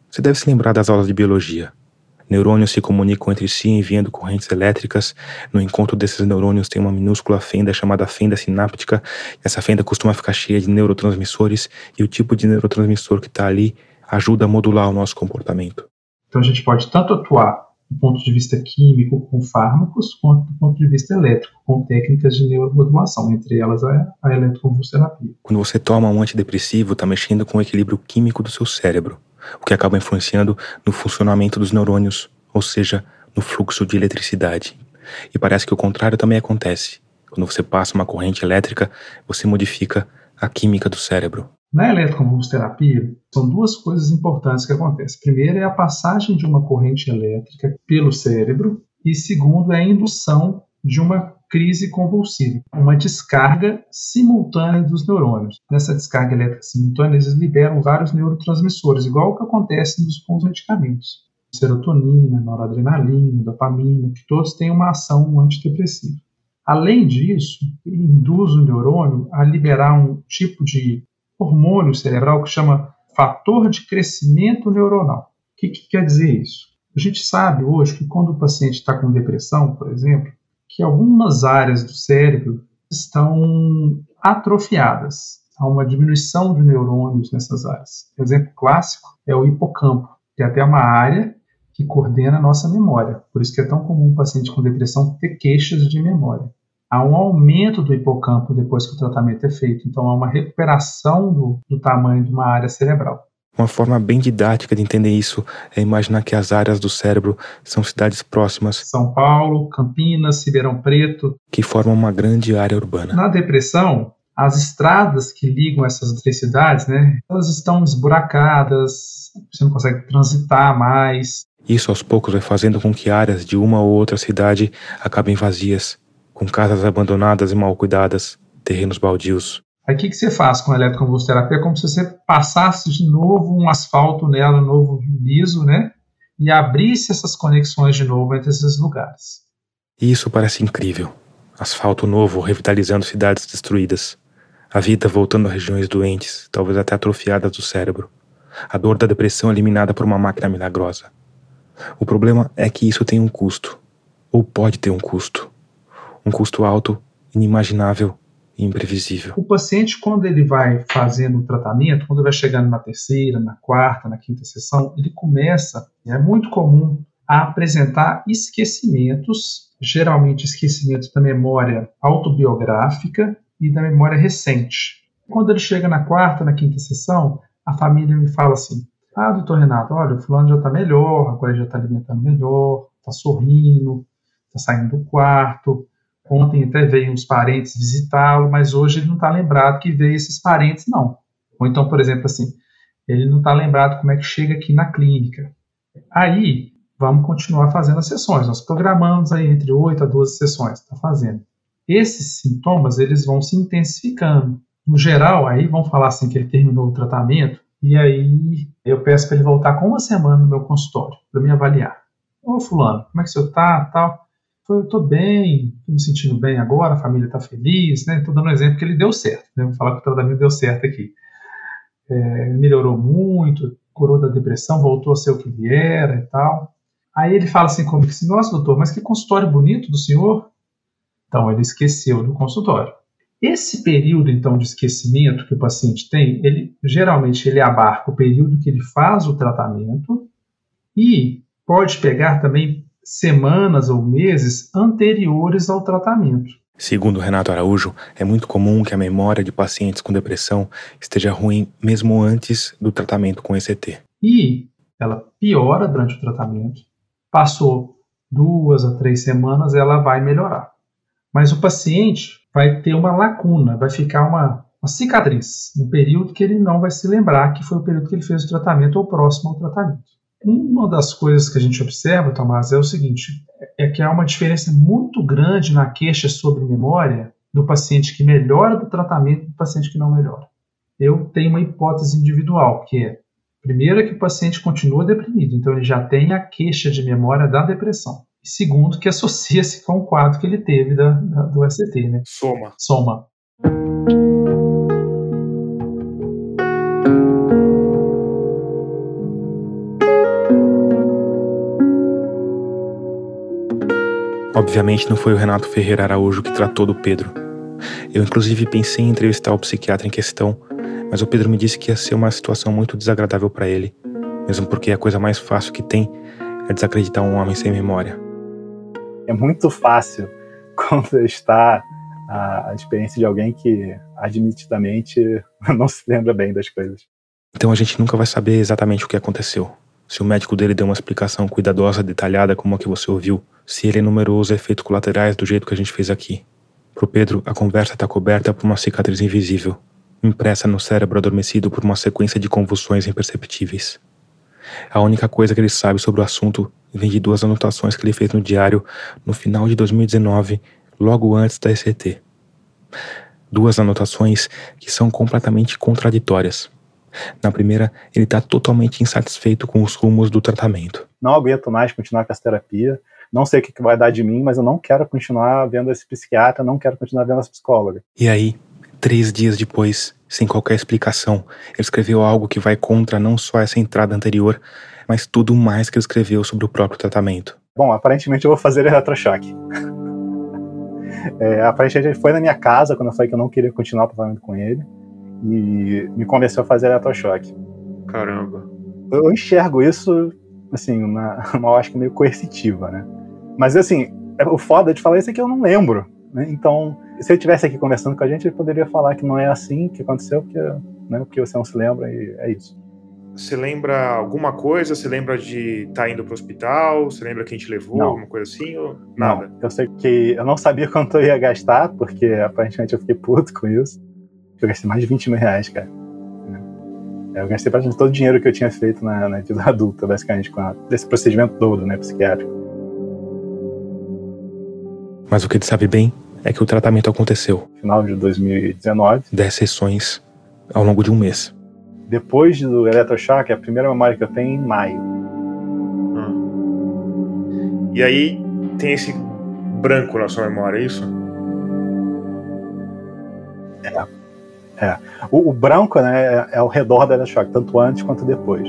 Você deve se lembrar das aulas de biologia. Neurônios se comunicam entre si enviando correntes elétricas. No encontro desses neurônios tem uma minúscula fenda chamada fenda sináptica. Essa fenda costuma ficar cheia de neurotransmissores e o tipo de neurotransmissor que está ali ajuda a modular o nosso comportamento. Então a gente pode tanto atuar do ponto de vista químico com fármacos, quanto do ponto de vista elétrico com técnicas de neuromodulação, entre elas a, a eletroconvulsoterapia. Quando você toma um antidepressivo, está mexendo com o equilíbrio químico do seu cérebro o que acaba influenciando no funcionamento dos neurônios, ou seja, no fluxo de eletricidade. E parece que o contrário também acontece. Quando você passa uma corrente elétrica, você modifica a química do cérebro. Na eletroconvulsoterapia, são duas coisas importantes que acontecem. Primeiro é a passagem de uma corrente elétrica pelo cérebro, e segundo é a indução de uma crise convulsiva, uma descarga simultânea dos neurônios. Nessa descarga elétrica simultânea, eles liberam vários neurotransmissores, igual o que acontece nos, com os medicamentos. Serotonina, noradrenalina, dopamina, que todos têm uma ação antidepressiva. Além disso, induz o neurônio a liberar um tipo de hormônio cerebral que chama fator de crescimento neuronal. O que, que quer dizer isso? A gente sabe hoje que quando o paciente está com depressão, por exemplo, que algumas áreas do cérebro estão atrofiadas. Há uma diminuição de neurônios nessas áreas. Exemplo clássico é o hipocampo, que é até uma área que coordena a nossa memória. Por isso que é tão comum um paciente com depressão ter queixas de memória. Há um aumento do hipocampo depois que o tratamento é feito, então há uma recuperação do, do tamanho de uma área cerebral. Uma forma bem didática de entender isso é imaginar que as áreas do cérebro são cidades próximas. São Paulo, Campinas, Ribeirão Preto. Que formam uma grande área urbana. Na depressão, as estradas que ligam essas três cidades, né, elas estão esburacadas, você não consegue transitar mais. Isso aos poucos vai fazendo com que áreas de uma ou outra cidade acabem vazias, com casas abandonadas e mal cuidadas, terrenos baldios. Aí o que, que você faz com a eletroconvulsoterapia? É como se você passasse de novo um asfalto nela, novo liso, né? E abrisse essas conexões de novo entre esses lugares. Isso parece incrível. Asfalto novo revitalizando cidades destruídas. A vida voltando a regiões doentes, talvez até atrofiadas do cérebro. A dor da depressão eliminada por uma máquina milagrosa. O problema é que isso tem um custo. Ou pode ter um custo. Um custo alto, inimaginável imprevisível. O paciente, quando ele vai fazendo o tratamento, quando ele vai chegando na terceira, na quarta, na quinta sessão, ele começa, é muito comum, a apresentar esquecimentos, geralmente esquecimentos da memória autobiográfica e da memória recente. Quando ele chega na quarta, na quinta sessão, a família me fala assim: Ah, doutor Renato, olha, o fulano já está melhor, agora já está alimentando melhor, está sorrindo, está saindo do quarto, Ontem até veio uns parentes visitá-lo, mas hoje ele não está lembrado que veio esses parentes, não. Ou então, por exemplo, assim, ele não está lembrado como é que chega aqui na clínica. Aí, vamos continuar fazendo as sessões. Nós programamos aí entre 8 a 12 sessões, está fazendo. Esses sintomas, eles vão se intensificando. No geral, aí vão falar assim que ele terminou o tratamento, e aí eu peço para ele voltar com uma semana no meu consultório, para me avaliar. Ô fulano, como é que o senhor está, tal? Eu estou bem, estou me sentindo bem agora, a família está feliz, né? Estou dando um exemplo que ele deu certo, né? Vou falar que o tratamento deu certo aqui. É, melhorou muito, curou da depressão, voltou a ser o que ele era e tal. Aí ele fala assim comigo assim, nossa doutor, mas que consultório bonito do senhor. Então ele esqueceu do consultório. Esse período então de esquecimento que o paciente tem, ele geralmente ele abarca o período que ele faz o tratamento e pode pegar também semanas ou meses anteriores ao tratamento. Segundo Renato Araújo, é muito comum que a memória de pacientes com depressão esteja ruim mesmo antes do tratamento com ECT. E ela piora durante o tratamento. Passou duas a três semanas, ela vai melhorar. Mas o paciente vai ter uma lacuna, vai ficar uma, uma cicatriz, um período que ele não vai se lembrar que foi o período que ele fez o tratamento ou próximo ao tratamento. Uma das coisas que a gente observa, Tomás, é o seguinte: é que há uma diferença muito grande na queixa sobre memória do paciente que melhora do tratamento e do paciente que não melhora. Eu tenho uma hipótese individual, que é, primeiro, é que o paciente continua deprimido, então ele já tem a queixa de memória da depressão. E segundo, que associa-se com o quadro que ele teve da, da, do ST, né? Soma. Soma. Obviamente não foi o Renato Ferreira Araújo que tratou do Pedro. Eu inclusive pensei em entrevistar o psiquiatra em questão, mas o Pedro me disse que ia ser uma situação muito desagradável para ele, mesmo porque a coisa mais fácil que tem é desacreditar um homem sem memória. É muito fácil quando está a experiência de alguém que admitidamente não se lembra bem das coisas. Então a gente nunca vai saber exatamente o que aconteceu. Se o médico dele deu uma explicação cuidadosa, detalhada, como a que você ouviu, se ele enumerou os efeitos colaterais do jeito que a gente fez aqui. Pro Pedro, a conversa está coberta por uma cicatriz invisível, impressa no cérebro adormecido por uma sequência de convulsões imperceptíveis. A única coisa que ele sabe sobre o assunto vem de duas anotações que ele fez no diário no final de 2019, logo antes da ECT. Duas anotações que são completamente contraditórias. Na primeira, ele está totalmente insatisfeito com os rumos do tratamento. Não aguento mais continuar com essa terapia. Não sei o que vai dar de mim, mas eu não quero continuar vendo esse psiquiatra, não quero continuar vendo essa psicóloga. E aí, três dias depois, sem qualquer explicação, ele escreveu algo que vai contra não só essa entrada anterior, mas tudo mais que ele escreveu sobre o próprio tratamento. Bom, aparentemente eu vou fazer eletrochoque. é, aparentemente ele foi na minha casa quando eu falei que eu não queria continuar o tratamento com ele e me convenceu a fazer eletrochoque. Caramba. Eu enxergo isso, assim, uma, uma ótica meio coercitiva, né? Mas, assim, é, o foda de falar isso é que eu não lembro, né? Então, se ele estivesse aqui conversando com a gente, ele poderia falar que não é assim que aconteceu, porque, né, porque você não se lembra e é isso. Você lembra alguma coisa? Você lembra de estar tá indo para o hospital? Você lembra quem te levou? Não. Alguma coisa assim? Ou nada? Não. Eu sei que eu não sabia quanto eu ia gastar, porque aparentemente eu fiquei puto com isso. Eu gastei mais de 20 mil reais, cara. Eu gastei praticamente todo o dinheiro que eu tinha feito na, na vida adulta, basicamente, com a, desse procedimento todo, né, psiquiátrico. Mas o que ele sabe bem é que o tratamento aconteceu. Final de 2019. 10 sessões ao longo de um mês. Depois do eletrochoque, a primeira memória que eu tenho é em maio. Hum. E aí tem esse branco na sua memória, é isso? É. É. O, o branco né, é, é ao redor da eletrochoque, tanto antes quanto depois.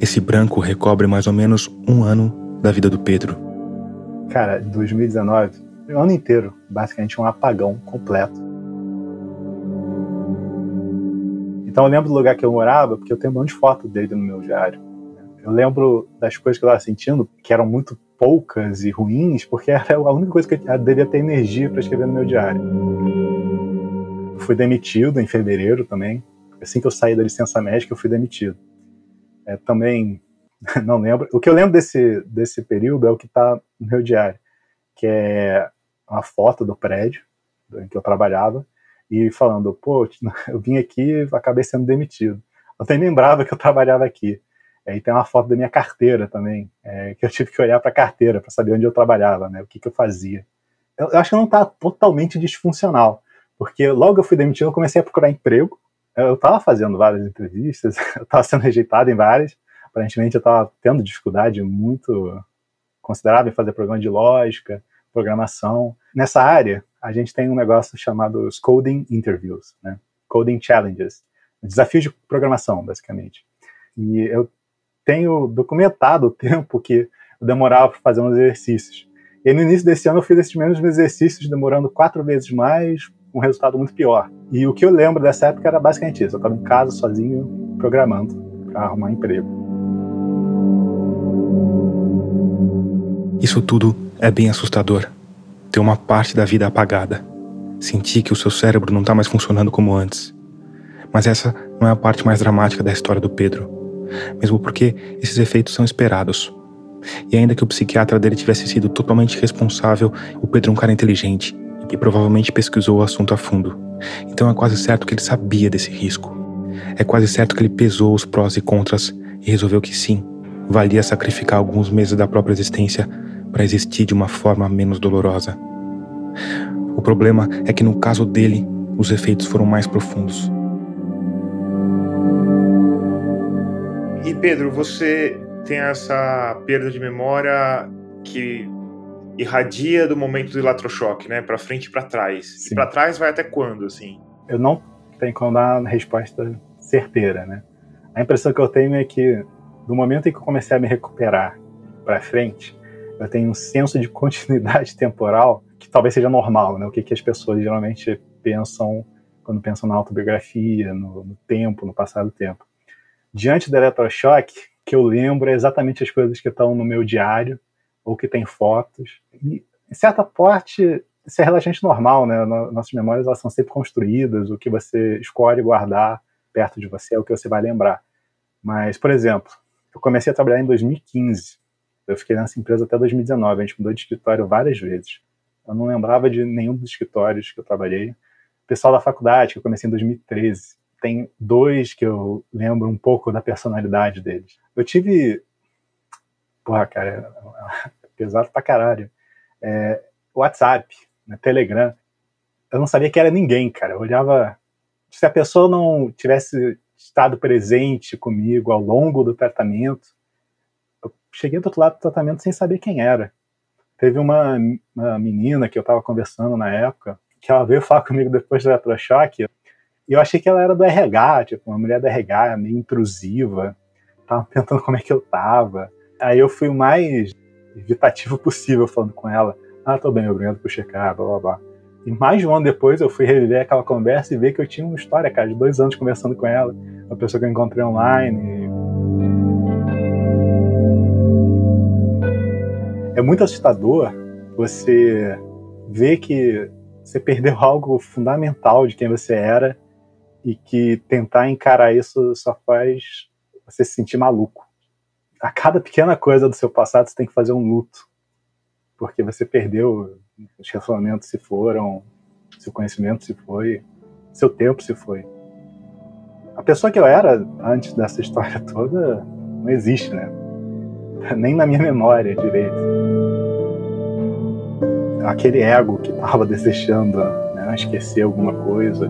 Esse branco recobre mais ou menos um ano da vida do Pedro. Cara, 2019, o ano inteiro, basicamente um apagão completo. Então eu lembro do lugar que eu morava, porque eu tenho um monte de foto dele no meu diário. Eu lembro das coisas que eu estava sentindo, que eram muito poucas e ruins, porque era a única coisa que eu devia ter energia para escrever no meu diário fui demitido em fevereiro também. Assim que eu saí da licença médica, eu fui demitido. É, também não lembro. O que eu lembro desse, desse período é o que está no meu diário, que é uma foto do prédio em que eu trabalhava e falando, pô, eu vim aqui e acabei sendo demitido. Eu nem lembrava que eu trabalhava aqui. É, e tem uma foto da minha carteira também, é, que eu tive que olhar para a carteira para saber onde eu trabalhava, né, o que, que eu fazia. Eu, eu acho que não está totalmente disfuncional, porque logo eu fui demitido, eu comecei a procurar emprego. Eu estava fazendo várias entrevistas, eu estava sendo rejeitado em várias. Aparentemente eu estava tendo dificuldade muito considerável em fazer programa de lógica, programação. Nessa área, a gente tem um negócio chamado Coding Interviews, né? Coding Challenges, desafios de programação, basicamente. E eu tenho documentado o tempo que eu demorava para fazer uns exercícios. E no início desse ano eu fiz esses mesmos exercícios, demorando quatro vezes mais, um resultado muito pior. E o que eu lembro dessa época era basicamente isso. Eu estava em casa sozinho programando para arrumar emprego. Isso tudo é bem assustador. Ter uma parte da vida apagada. Sentir que o seu cérebro não está mais funcionando como antes. Mas essa não é a parte mais dramática da história do Pedro. Mesmo porque esses efeitos são esperados. E ainda que o psiquiatra dele tivesse sido totalmente responsável, o Pedro é um cara inteligente e provavelmente pesquisou o assunto a fundo. Então é quase certo que ele sabia desse risco. É quase certo que ele pesou os prós e contras e resolveu que sim, valia sacrificar alguns meses da própria existência para existir de uma forma menos dolorosa. O problema é que no caso dele, os efeitos foram mais profundos. E Pedro, você tem essa perda de memória que irradia do momento do eletrochoque, né? Para frente e para trás. Sim. E para trás vai até quando, assim? Eu não tenho como dar uma resposta certeira, né? A impressão que eu tenho é que do momento em que eu comecei a me recuperar para frente, eu tenho um senso de continuidade temporal que talvez seja normal, né? O que, que as pessoas geralmente pensam quando pensam na autobiografia, no, no tempo, no passado tempo. Diante do eletrochoque, que eu lembro é exatamente as coisas que estão no meu diário ou que tem fotos. E, em certa parte, isso é relativamente normal, né? Nossas memórias elas são sempre construídas, o que você escolhe guardar perto de você é o que você vai lembrar. Mas, por exemplo, eu comecei a trabalhar em 2015. Eu fiquei nessa empresa até 2019. A gente mudou de escritório várias vezes. Eu não lembrava de nenhum dos escritórios que eu trabalhei. O pessoal da faculdade, que eu comecei em 2013, tem dois que eu lembro um pouco da personalidade deles. Eu tive. Porra, cara, é pesado pra caralho. É, WhatsApp, né, Telegram. Eu não sabia que era ninguém, cara. Eu olhava. Se a pessoa não tivesse estado presente comigo ao longo do tratamento, eu cheguei do outro lado do tratamento sem saber quem era. Teve uma, uma menina que eu estava conversando na época, que ela veio falar comigo depois do eletrochoque, e eu achei que ela era do RH, tipo, uma mulher do RH, meio intrusiva, tava perguntando como é que eu tava. Aí eu fui o mais evitativo possível falando com ela. Ah, tô bem, obrigado por checar, blá blá blá. E mais de um ano depois eu fui reviver aquela conversa e ver que eu tinha uma história, cara, de dois anos conversando com ela. Uma pessoa que eu encontrei online. É muito assustador você ver que você perdeu algo fundamental de quem você era e que tentar encarar isso só faz você se sentir maluco. A cada pequena coisa do seu passado você tem que fazer um luto, porque você perdeu, os relacionamentos se foram, seu conhecimento se foi, seu tempo se foi. A pessoa que eu era antes dessa história toda não existe, né? Nem na minha memória direito. Aquele ego que estava desejando né, esquecer alguma coisa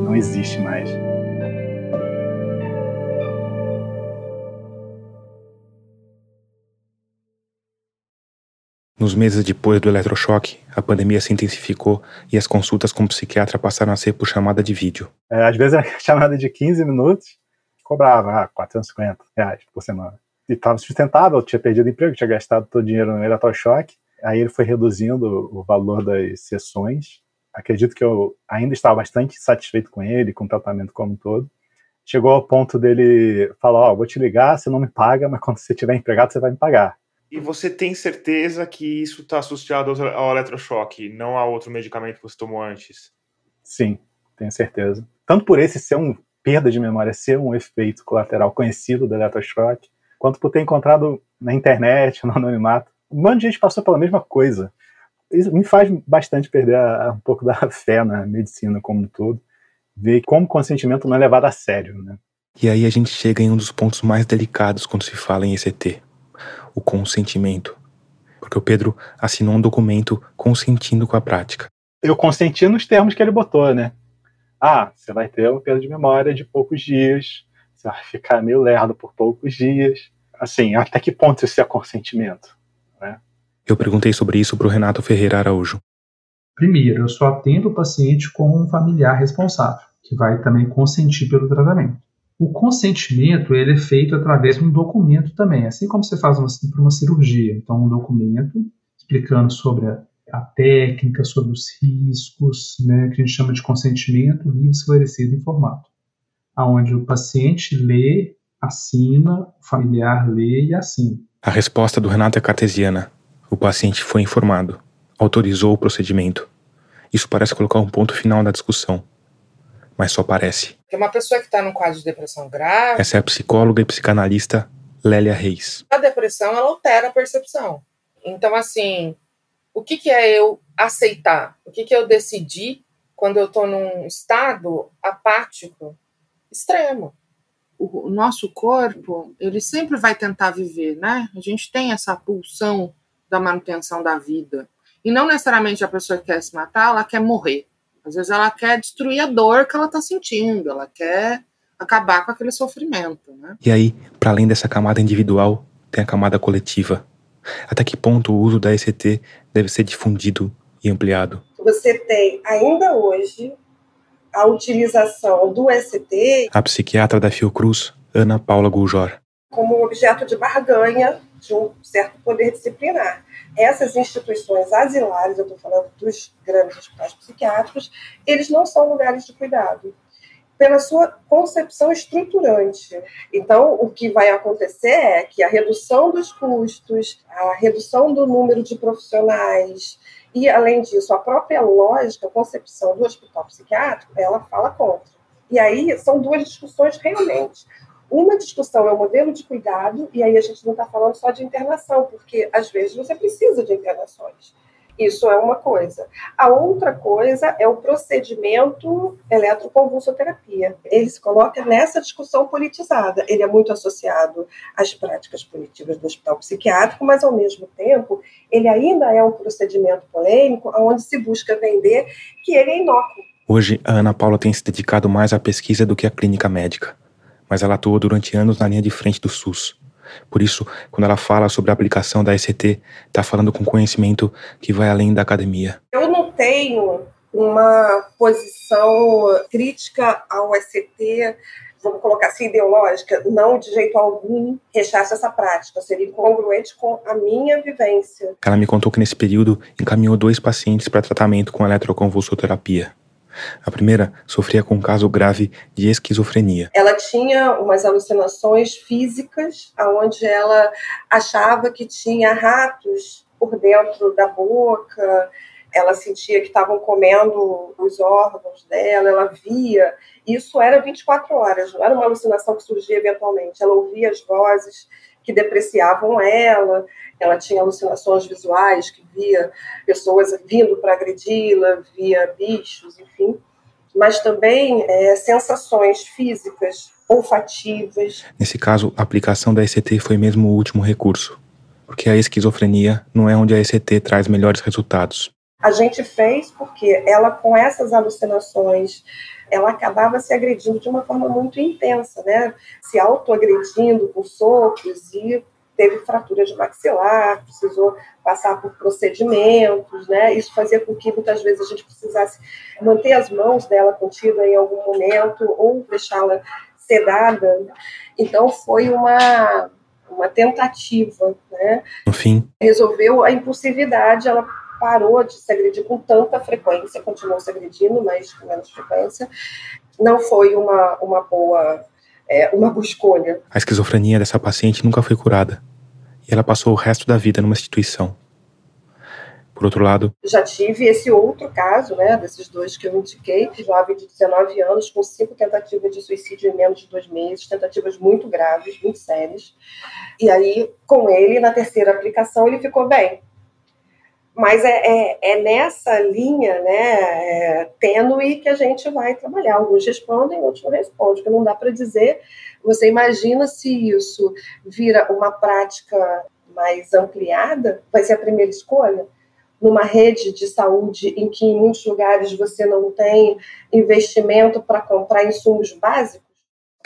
não existe mais. Nos meses depois do eletrochoque, a pandemia se intensificou e as consultas com o psiquiatra passaram a ser por chamada de vídeo. É, às vezes era chamada de 15 minutos, cobrava ah, 450 reais por semana. E estava sustentável, tinha perdido emprego, tinha gastado todo o dinheiro no eletrochoque. Aí ele foi reduzindo o valor das sessões acredito que eu ainda estava bastante satisfeito com ele, com o tratamento como um todo. Chegou ao ponto dele falar: Ó, oh, vou te ligar, você não me paga, mas quando você tiver empregado, você vai me pagar. E você tem certeza que isso está associado ao eletrochoque, não a outro medicamento que você tomou antes? Sim, tenho certeza. Tanto por esse ser um perda de memória, ser um efeito colateral conhecido do eletrochoque, quanto por ter encontrado na internet, no anonimato. Um monte de gente passou pela mesma coisa isso me faz bastante perder a, um pouco da fé na medicina como um todo, ver como consentimento não é levado a sério, né? E aí a gente chega em um dos pontos mais delicados quando se fala em ECT, o consentimento. Porque o Pedro assinou um documento consentindo com a prática. Eu consenti nos termos que ele botou, né? Ah, você vai ter uma perda de memória de poucos dias, você vai ficar meio lerdo por poucos dias. Assim, até que ponto isso é consentimento? Né? Eu perguntei sobre isso para o Renato Ferreira Araújo. Primeiro, eu só atendo o paciente com um familiar responsável, que vai também consentir pelo tratamento. O consentimento ele é feito através de um documento também, assim como você faz para uma cirurgia. Então, um documento explicando sobre a, a, técnica, sobre os riscos, né, que a gente chama de consentimento livre, esclarecido e informado. Aonde o paciente lê, assina, o familiar lê e assina. A resposta do Renato é cartesiana. O paciente foi informado, autorizou o procedimento. Isso parece colocar um ponto final na discussão. Mas só parece. Porque uma pessoa que está num quadro de depressão grave. Essa é a psicóloga e psicanalista Lélia Reis. A depressão ela altera a percepção. Então, assim, o que, que é eu aceitar? O que, que é eu decidir quando eu estou num estado apático extremo? O, o nosso corpo, ele sempre vai tentar viver, né? A gente tem essa pulsão da manutenção da vida. E não necessariamente a pessoa que quer se matar, ela quer morrer. Às vezes ela quer destruir a dor que ela está sentindo, ela quer acabar com aquele sofrimento. Né? E aí, para além dessa camada individual, tem a camada coletiva. Até que ponto o uso da ECT deve ser difundido e ampliado? Você tem ainda hoje a utilização do ECT. A psiquiatra da Fiocruz, Ana Paula Guljor. Como objeto de barganha de um certo poder disciplinar. Essas instituições asilares, eu estou falando dos grandes hospitais psiquiátricos, eles não são lugares de cuidado pela sua concepção estruturante. Então, o que vai acontecer é que a redução dos custos, a redução do número de profissionais e, além disso, a própria lógica, a concepção do hospital psiquiátrico, ela fala contra. E aí são duas discussões realmente. Uma discussão é o modelo de cuidado, e aí a gente não está falando só de internação, porque às vezes você precisa de internações. Isso é uma coisa. A outra coisa é o procedimento eletroconvulsoterapia. Ele se coloca nessa discussão politizada. Ele é muito associado às práticas punitivas do hospital psiquiátrico, mas, ao mesmo tempo, ele ainda é um procedimento polêmico onde se busca vender que ele é inócuo. Hoje, a Ana Paula tem se dedicado mais à pesquisa do que à clínica médica, mas ela atuou durante anos na linha de frente do SUS por isso, quando ela fala sobre a aplicação da ECT, está falando com conhecimento que vai além da academia. Eu não tenho uma posição crítica ao ECT, vamos colocar assim, ideológica, não de jeito algum rechaço essa prática, seria incongruente com a minha vivência. Ela me contou que nesse período encaminhou dois pacientes para tratamento com eletroconvulsoterapia. A primeira sofria com um caso grave de esquizofrenia. Ela tinha umas alucinações físicas, onde ela achava que tinha ratos por dentro da boca, ela sentia que estavam comendo os órgãos dela, ela via. Isso era 24 horas, não era uma alucinação que surgia eventualmente. Ela ouvia as vozes que depreciavam ela, ela tinha alucinações visuais, que via pessoas vindo para agredi-la, via bichos, enfim, mas também é, sensações físicas, olfativas. Nesse caso, a aplicação da ECT foi mesmo o último recurso, porque a esquizofrenia não é onde a ECT traz melhores resultados. A gente fez porque ela, com essas alucinações ela acabava se agredindo de uma forma muito intensa, né? Se autoagredindo com socos e teve fratura de maxilar, precisou passar por procedimentos, né? Isso fazia com que muitas vezes a gente precisasse manter as mãos dela contida em algum momento ou deixá-la sedada. Então foi uma uma tentativa, né? No fim, resolveu a impulsividade, ela parou de se agredir com tanta frequência, continuou se agredindo, mas com menos frequência. Não foi uma, uma boa é, uma boa escolha. A esquizofrenia dessa paciente nunca foi curada e ela passou o resto da vida numa instituição. Por outro lado, já tive esse outro caso, né, desses dois que eu indiquei, jovem de 19 anos com cinco tentativas de suicídio em menos de dois meses, tentativas muito graves, muito sérias. E aí, com ele, na terceira aplicação, ele ficou bem. Mas é, é, é nessa linha né, é, tênue que a gente vai trabalhar. Alguns respondem, outros não respondem, porque não dá para dizer. Você imagina se isso vira uma prática mais ampliada, vai ser a primeira escolha? Numa rede de saúde em que em muitos lugares você não tem investimento para comprar insumos básicos?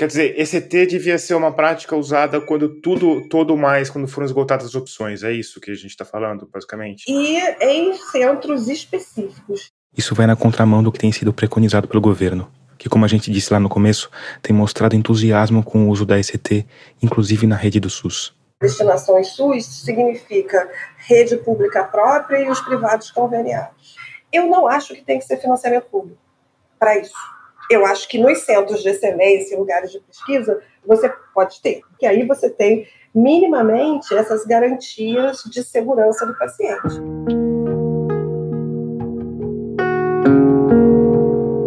Quer dizer, ECT devia ser uma prática usada quando tudo, todo mais, quando foram esgotadas as opções. É isso que a gente está falando, basicamente. E em centros específicos. Isso vai na contramão do que tem sido preconizado pelo governo, que, como a gente disse lá no começo, tem mostrado entusiasmo com o uso da ECT, inclusive na rede do SUS. Destinações SUS significa rede pública própria e os privados conveniados. Eu não acho que tem que ser financiamento público para isso eu acho que nos centros de excelência, lugares de pesquisa, você pode ter, porque aí você tem minimamente essas garantias de segurança do paciente.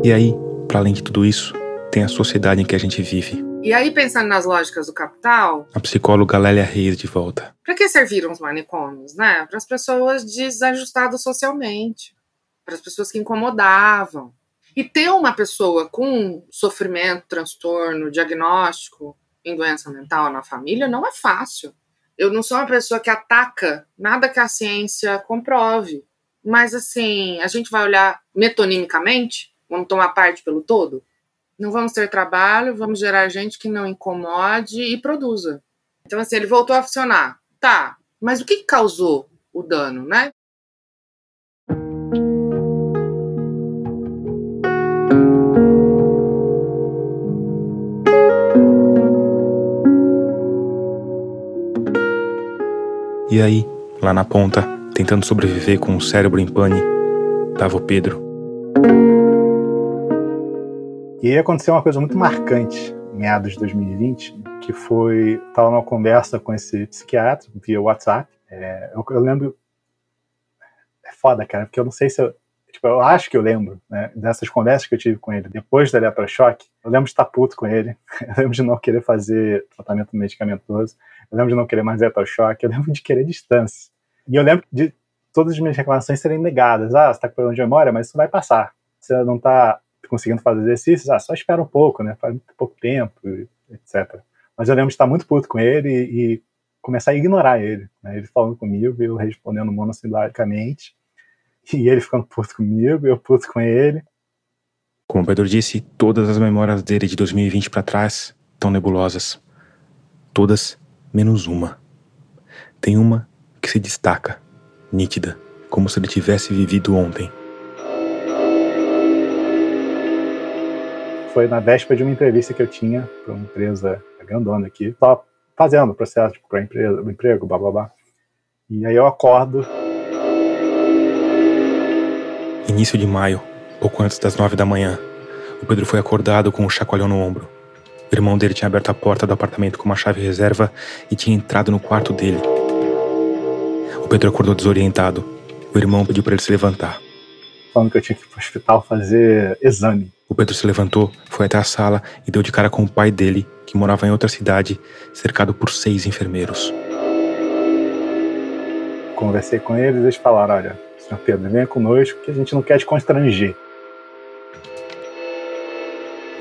E aí, para além de tudo isso, tem a sociedade em que a gente vive. E aí, pensando nas lógicas do capital. A psicóloga Lélia Reis de volta. Para que serviram os manicômios, né? Para as pessoas desajustadas socialmente, para as pessoas que incomodavam, e ter uma pessoa com sofrimento, transtorno, diagnóstico em doença mental na família não é fácil. Eu não sou uma pessoa que ataca nada que a ciência comprove. Mas, assim, a gente vai olhar metonimicamente, vamos tomar parte pelo todo. Não vamos ter trabalho, vamos gerar gente que não incomode e produza. Então, assim, ele voltou a funcionar. Tá, mas o que causou o dano, né? E aí, lá na ponta, tentando sobreviver com o cérebro em pane, tava o Pedro. E aí aconteceu uma coisa muito marcante meados de 2020, que foi estava numa conversa com esse psiquiatra via WhatsApp. É, eu, eu, lembro é foda, cara, porque eu não sei se eu tipo, eu acho que eu lembro né, dessas conversas que eu tive com ele depois da eletrochoque. Eu lembro de estar puto com ele, eu lembro de não querer fazer tratamento medicamentoso, eu lembro de não querer mais eletrochoque, eu lembro de querer distância. E eu lembro de todas as minhas reclamações serem negadas. Ah, você está com problema de memória, mas isso vai passar. Você não está conseguindo fazer exercícios, ah, só espera um pouco, né? Faz muito pouco tempo, etc. Mas eu lembro de estar muito puto com ele e, e começar a ignorar ele. Né? Ele falando comigo, eu respondendo monossilaicamente, e ele ficando puto comigo, eu puto com ele. Como o Pedro disse, todas as memórias dele de 2020 para trás estão nebulosas. Todas menos uma. Tem uma que se destaca, nítida, como se ele tivesse vivido ontem. Foi na véspera de uma entrevista que eu tinha para uma empresa grandona aqui, só fazendo o processo para empresa, o emprego, blá blá blá. E aí eu acordo. Início de maio, pouco antes das nove da manhã, o Pedro foi acordado com um chacoalhão no ombro. O irmão dele tinha aberto a porta do apartamento com uma chave reserva e tinha entrado no quarto dele. O Pedro acordou desorientado. O irmão pediu para ele se levantar. Falando que eu tinha que ir para o hospital fazer exame. O Pedro se levantou, foi até a sala e deu de cara com o pai dele, que morava em outra cidade, cercado por seis enfermeiros. Conversei com eles e eles falaram: olha, senhor Pedro, venha conosco que a gente não quer te constranger.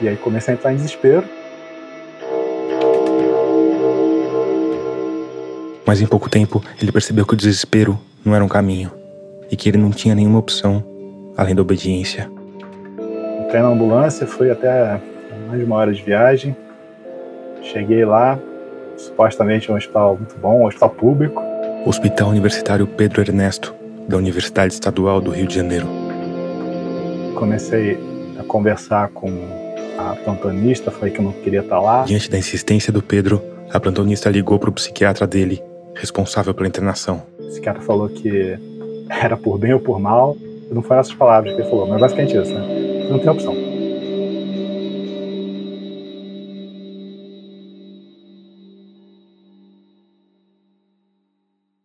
E aí comecei a entrar em desespero. Mas em pouco tempo ele percebeu que o desespero não era um caminho e que ele não tinha nenhuma opção além da obediência. Entrei na ambulância, fui até mais de uma hora de viagem. Cheguei lá, supostamente um hospital muito bom, um hospital público. Hospital Universitário Pedro Ernesto, da Universidade Estadual do Rio de Janeiro. Comecei a conversar com a plantonista, falei que eu não queria estar lá. Diante da insistência do Pedro, a plantonista ligou para o psiquiatra dele responsável pela internação. O psiquiatra falou que era por bem ou por mal. Não foram essas palavras que ele falou, mas basicamente isso, né? Não tem opção.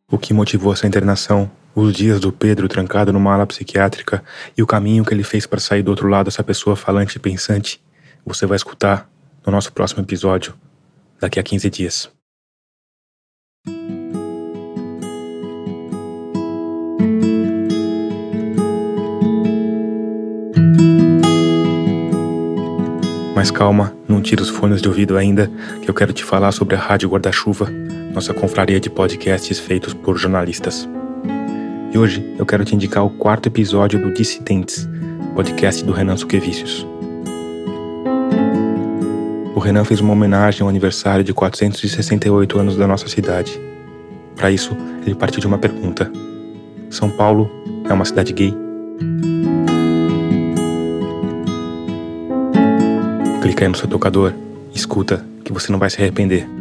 O que motivou essa internação, os dias do Pedro trancado numa ala psiquiátrica e o caminho que ele fez para sair do outro lado dessa pessoa falante e pensante, você vai escutar no nosso próximo episódio, daqui a 15 dias. Mas calma, não tira os fones de ouvido ainda, que eu quero te falar sobre a Rádio Guarda-Chuva, nossa confraria de podcasts feitos por jornalistas. E hoje eu quero te indicar o quarto episódio do Dissidentes, podcast do Renan Suquevicius. O Renan fez uma homenagem ao aniversário de 468 anos da nossa cidade. Para isso, ele partiu de uma pergunta: São Paulo é uma cidade gay? Clica aí no seu tocador, escuta, que você não vai se arrepender.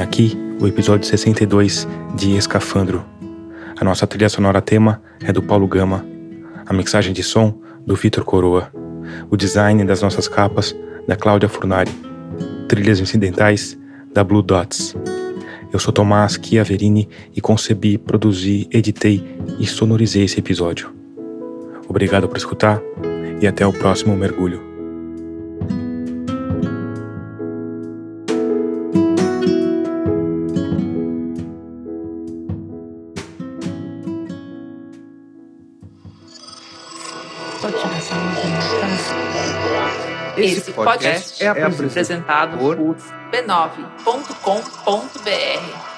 Termina aqui o episódio 62 de Escafandro. A nossa trilha sonora tema é do Paulo Gama, a mixagem de som do Vitor Coroa, o design das nossas capas da Cláudia Furnari, trilhas incidentais da Blue Dots. Eu sou Tomás Chiaverini e concebi, produzi, editei e sonorizei esse episódio. Obrigado por escutar e até o próximo mergulho. Esse podcast é apresentado por b9.com.br.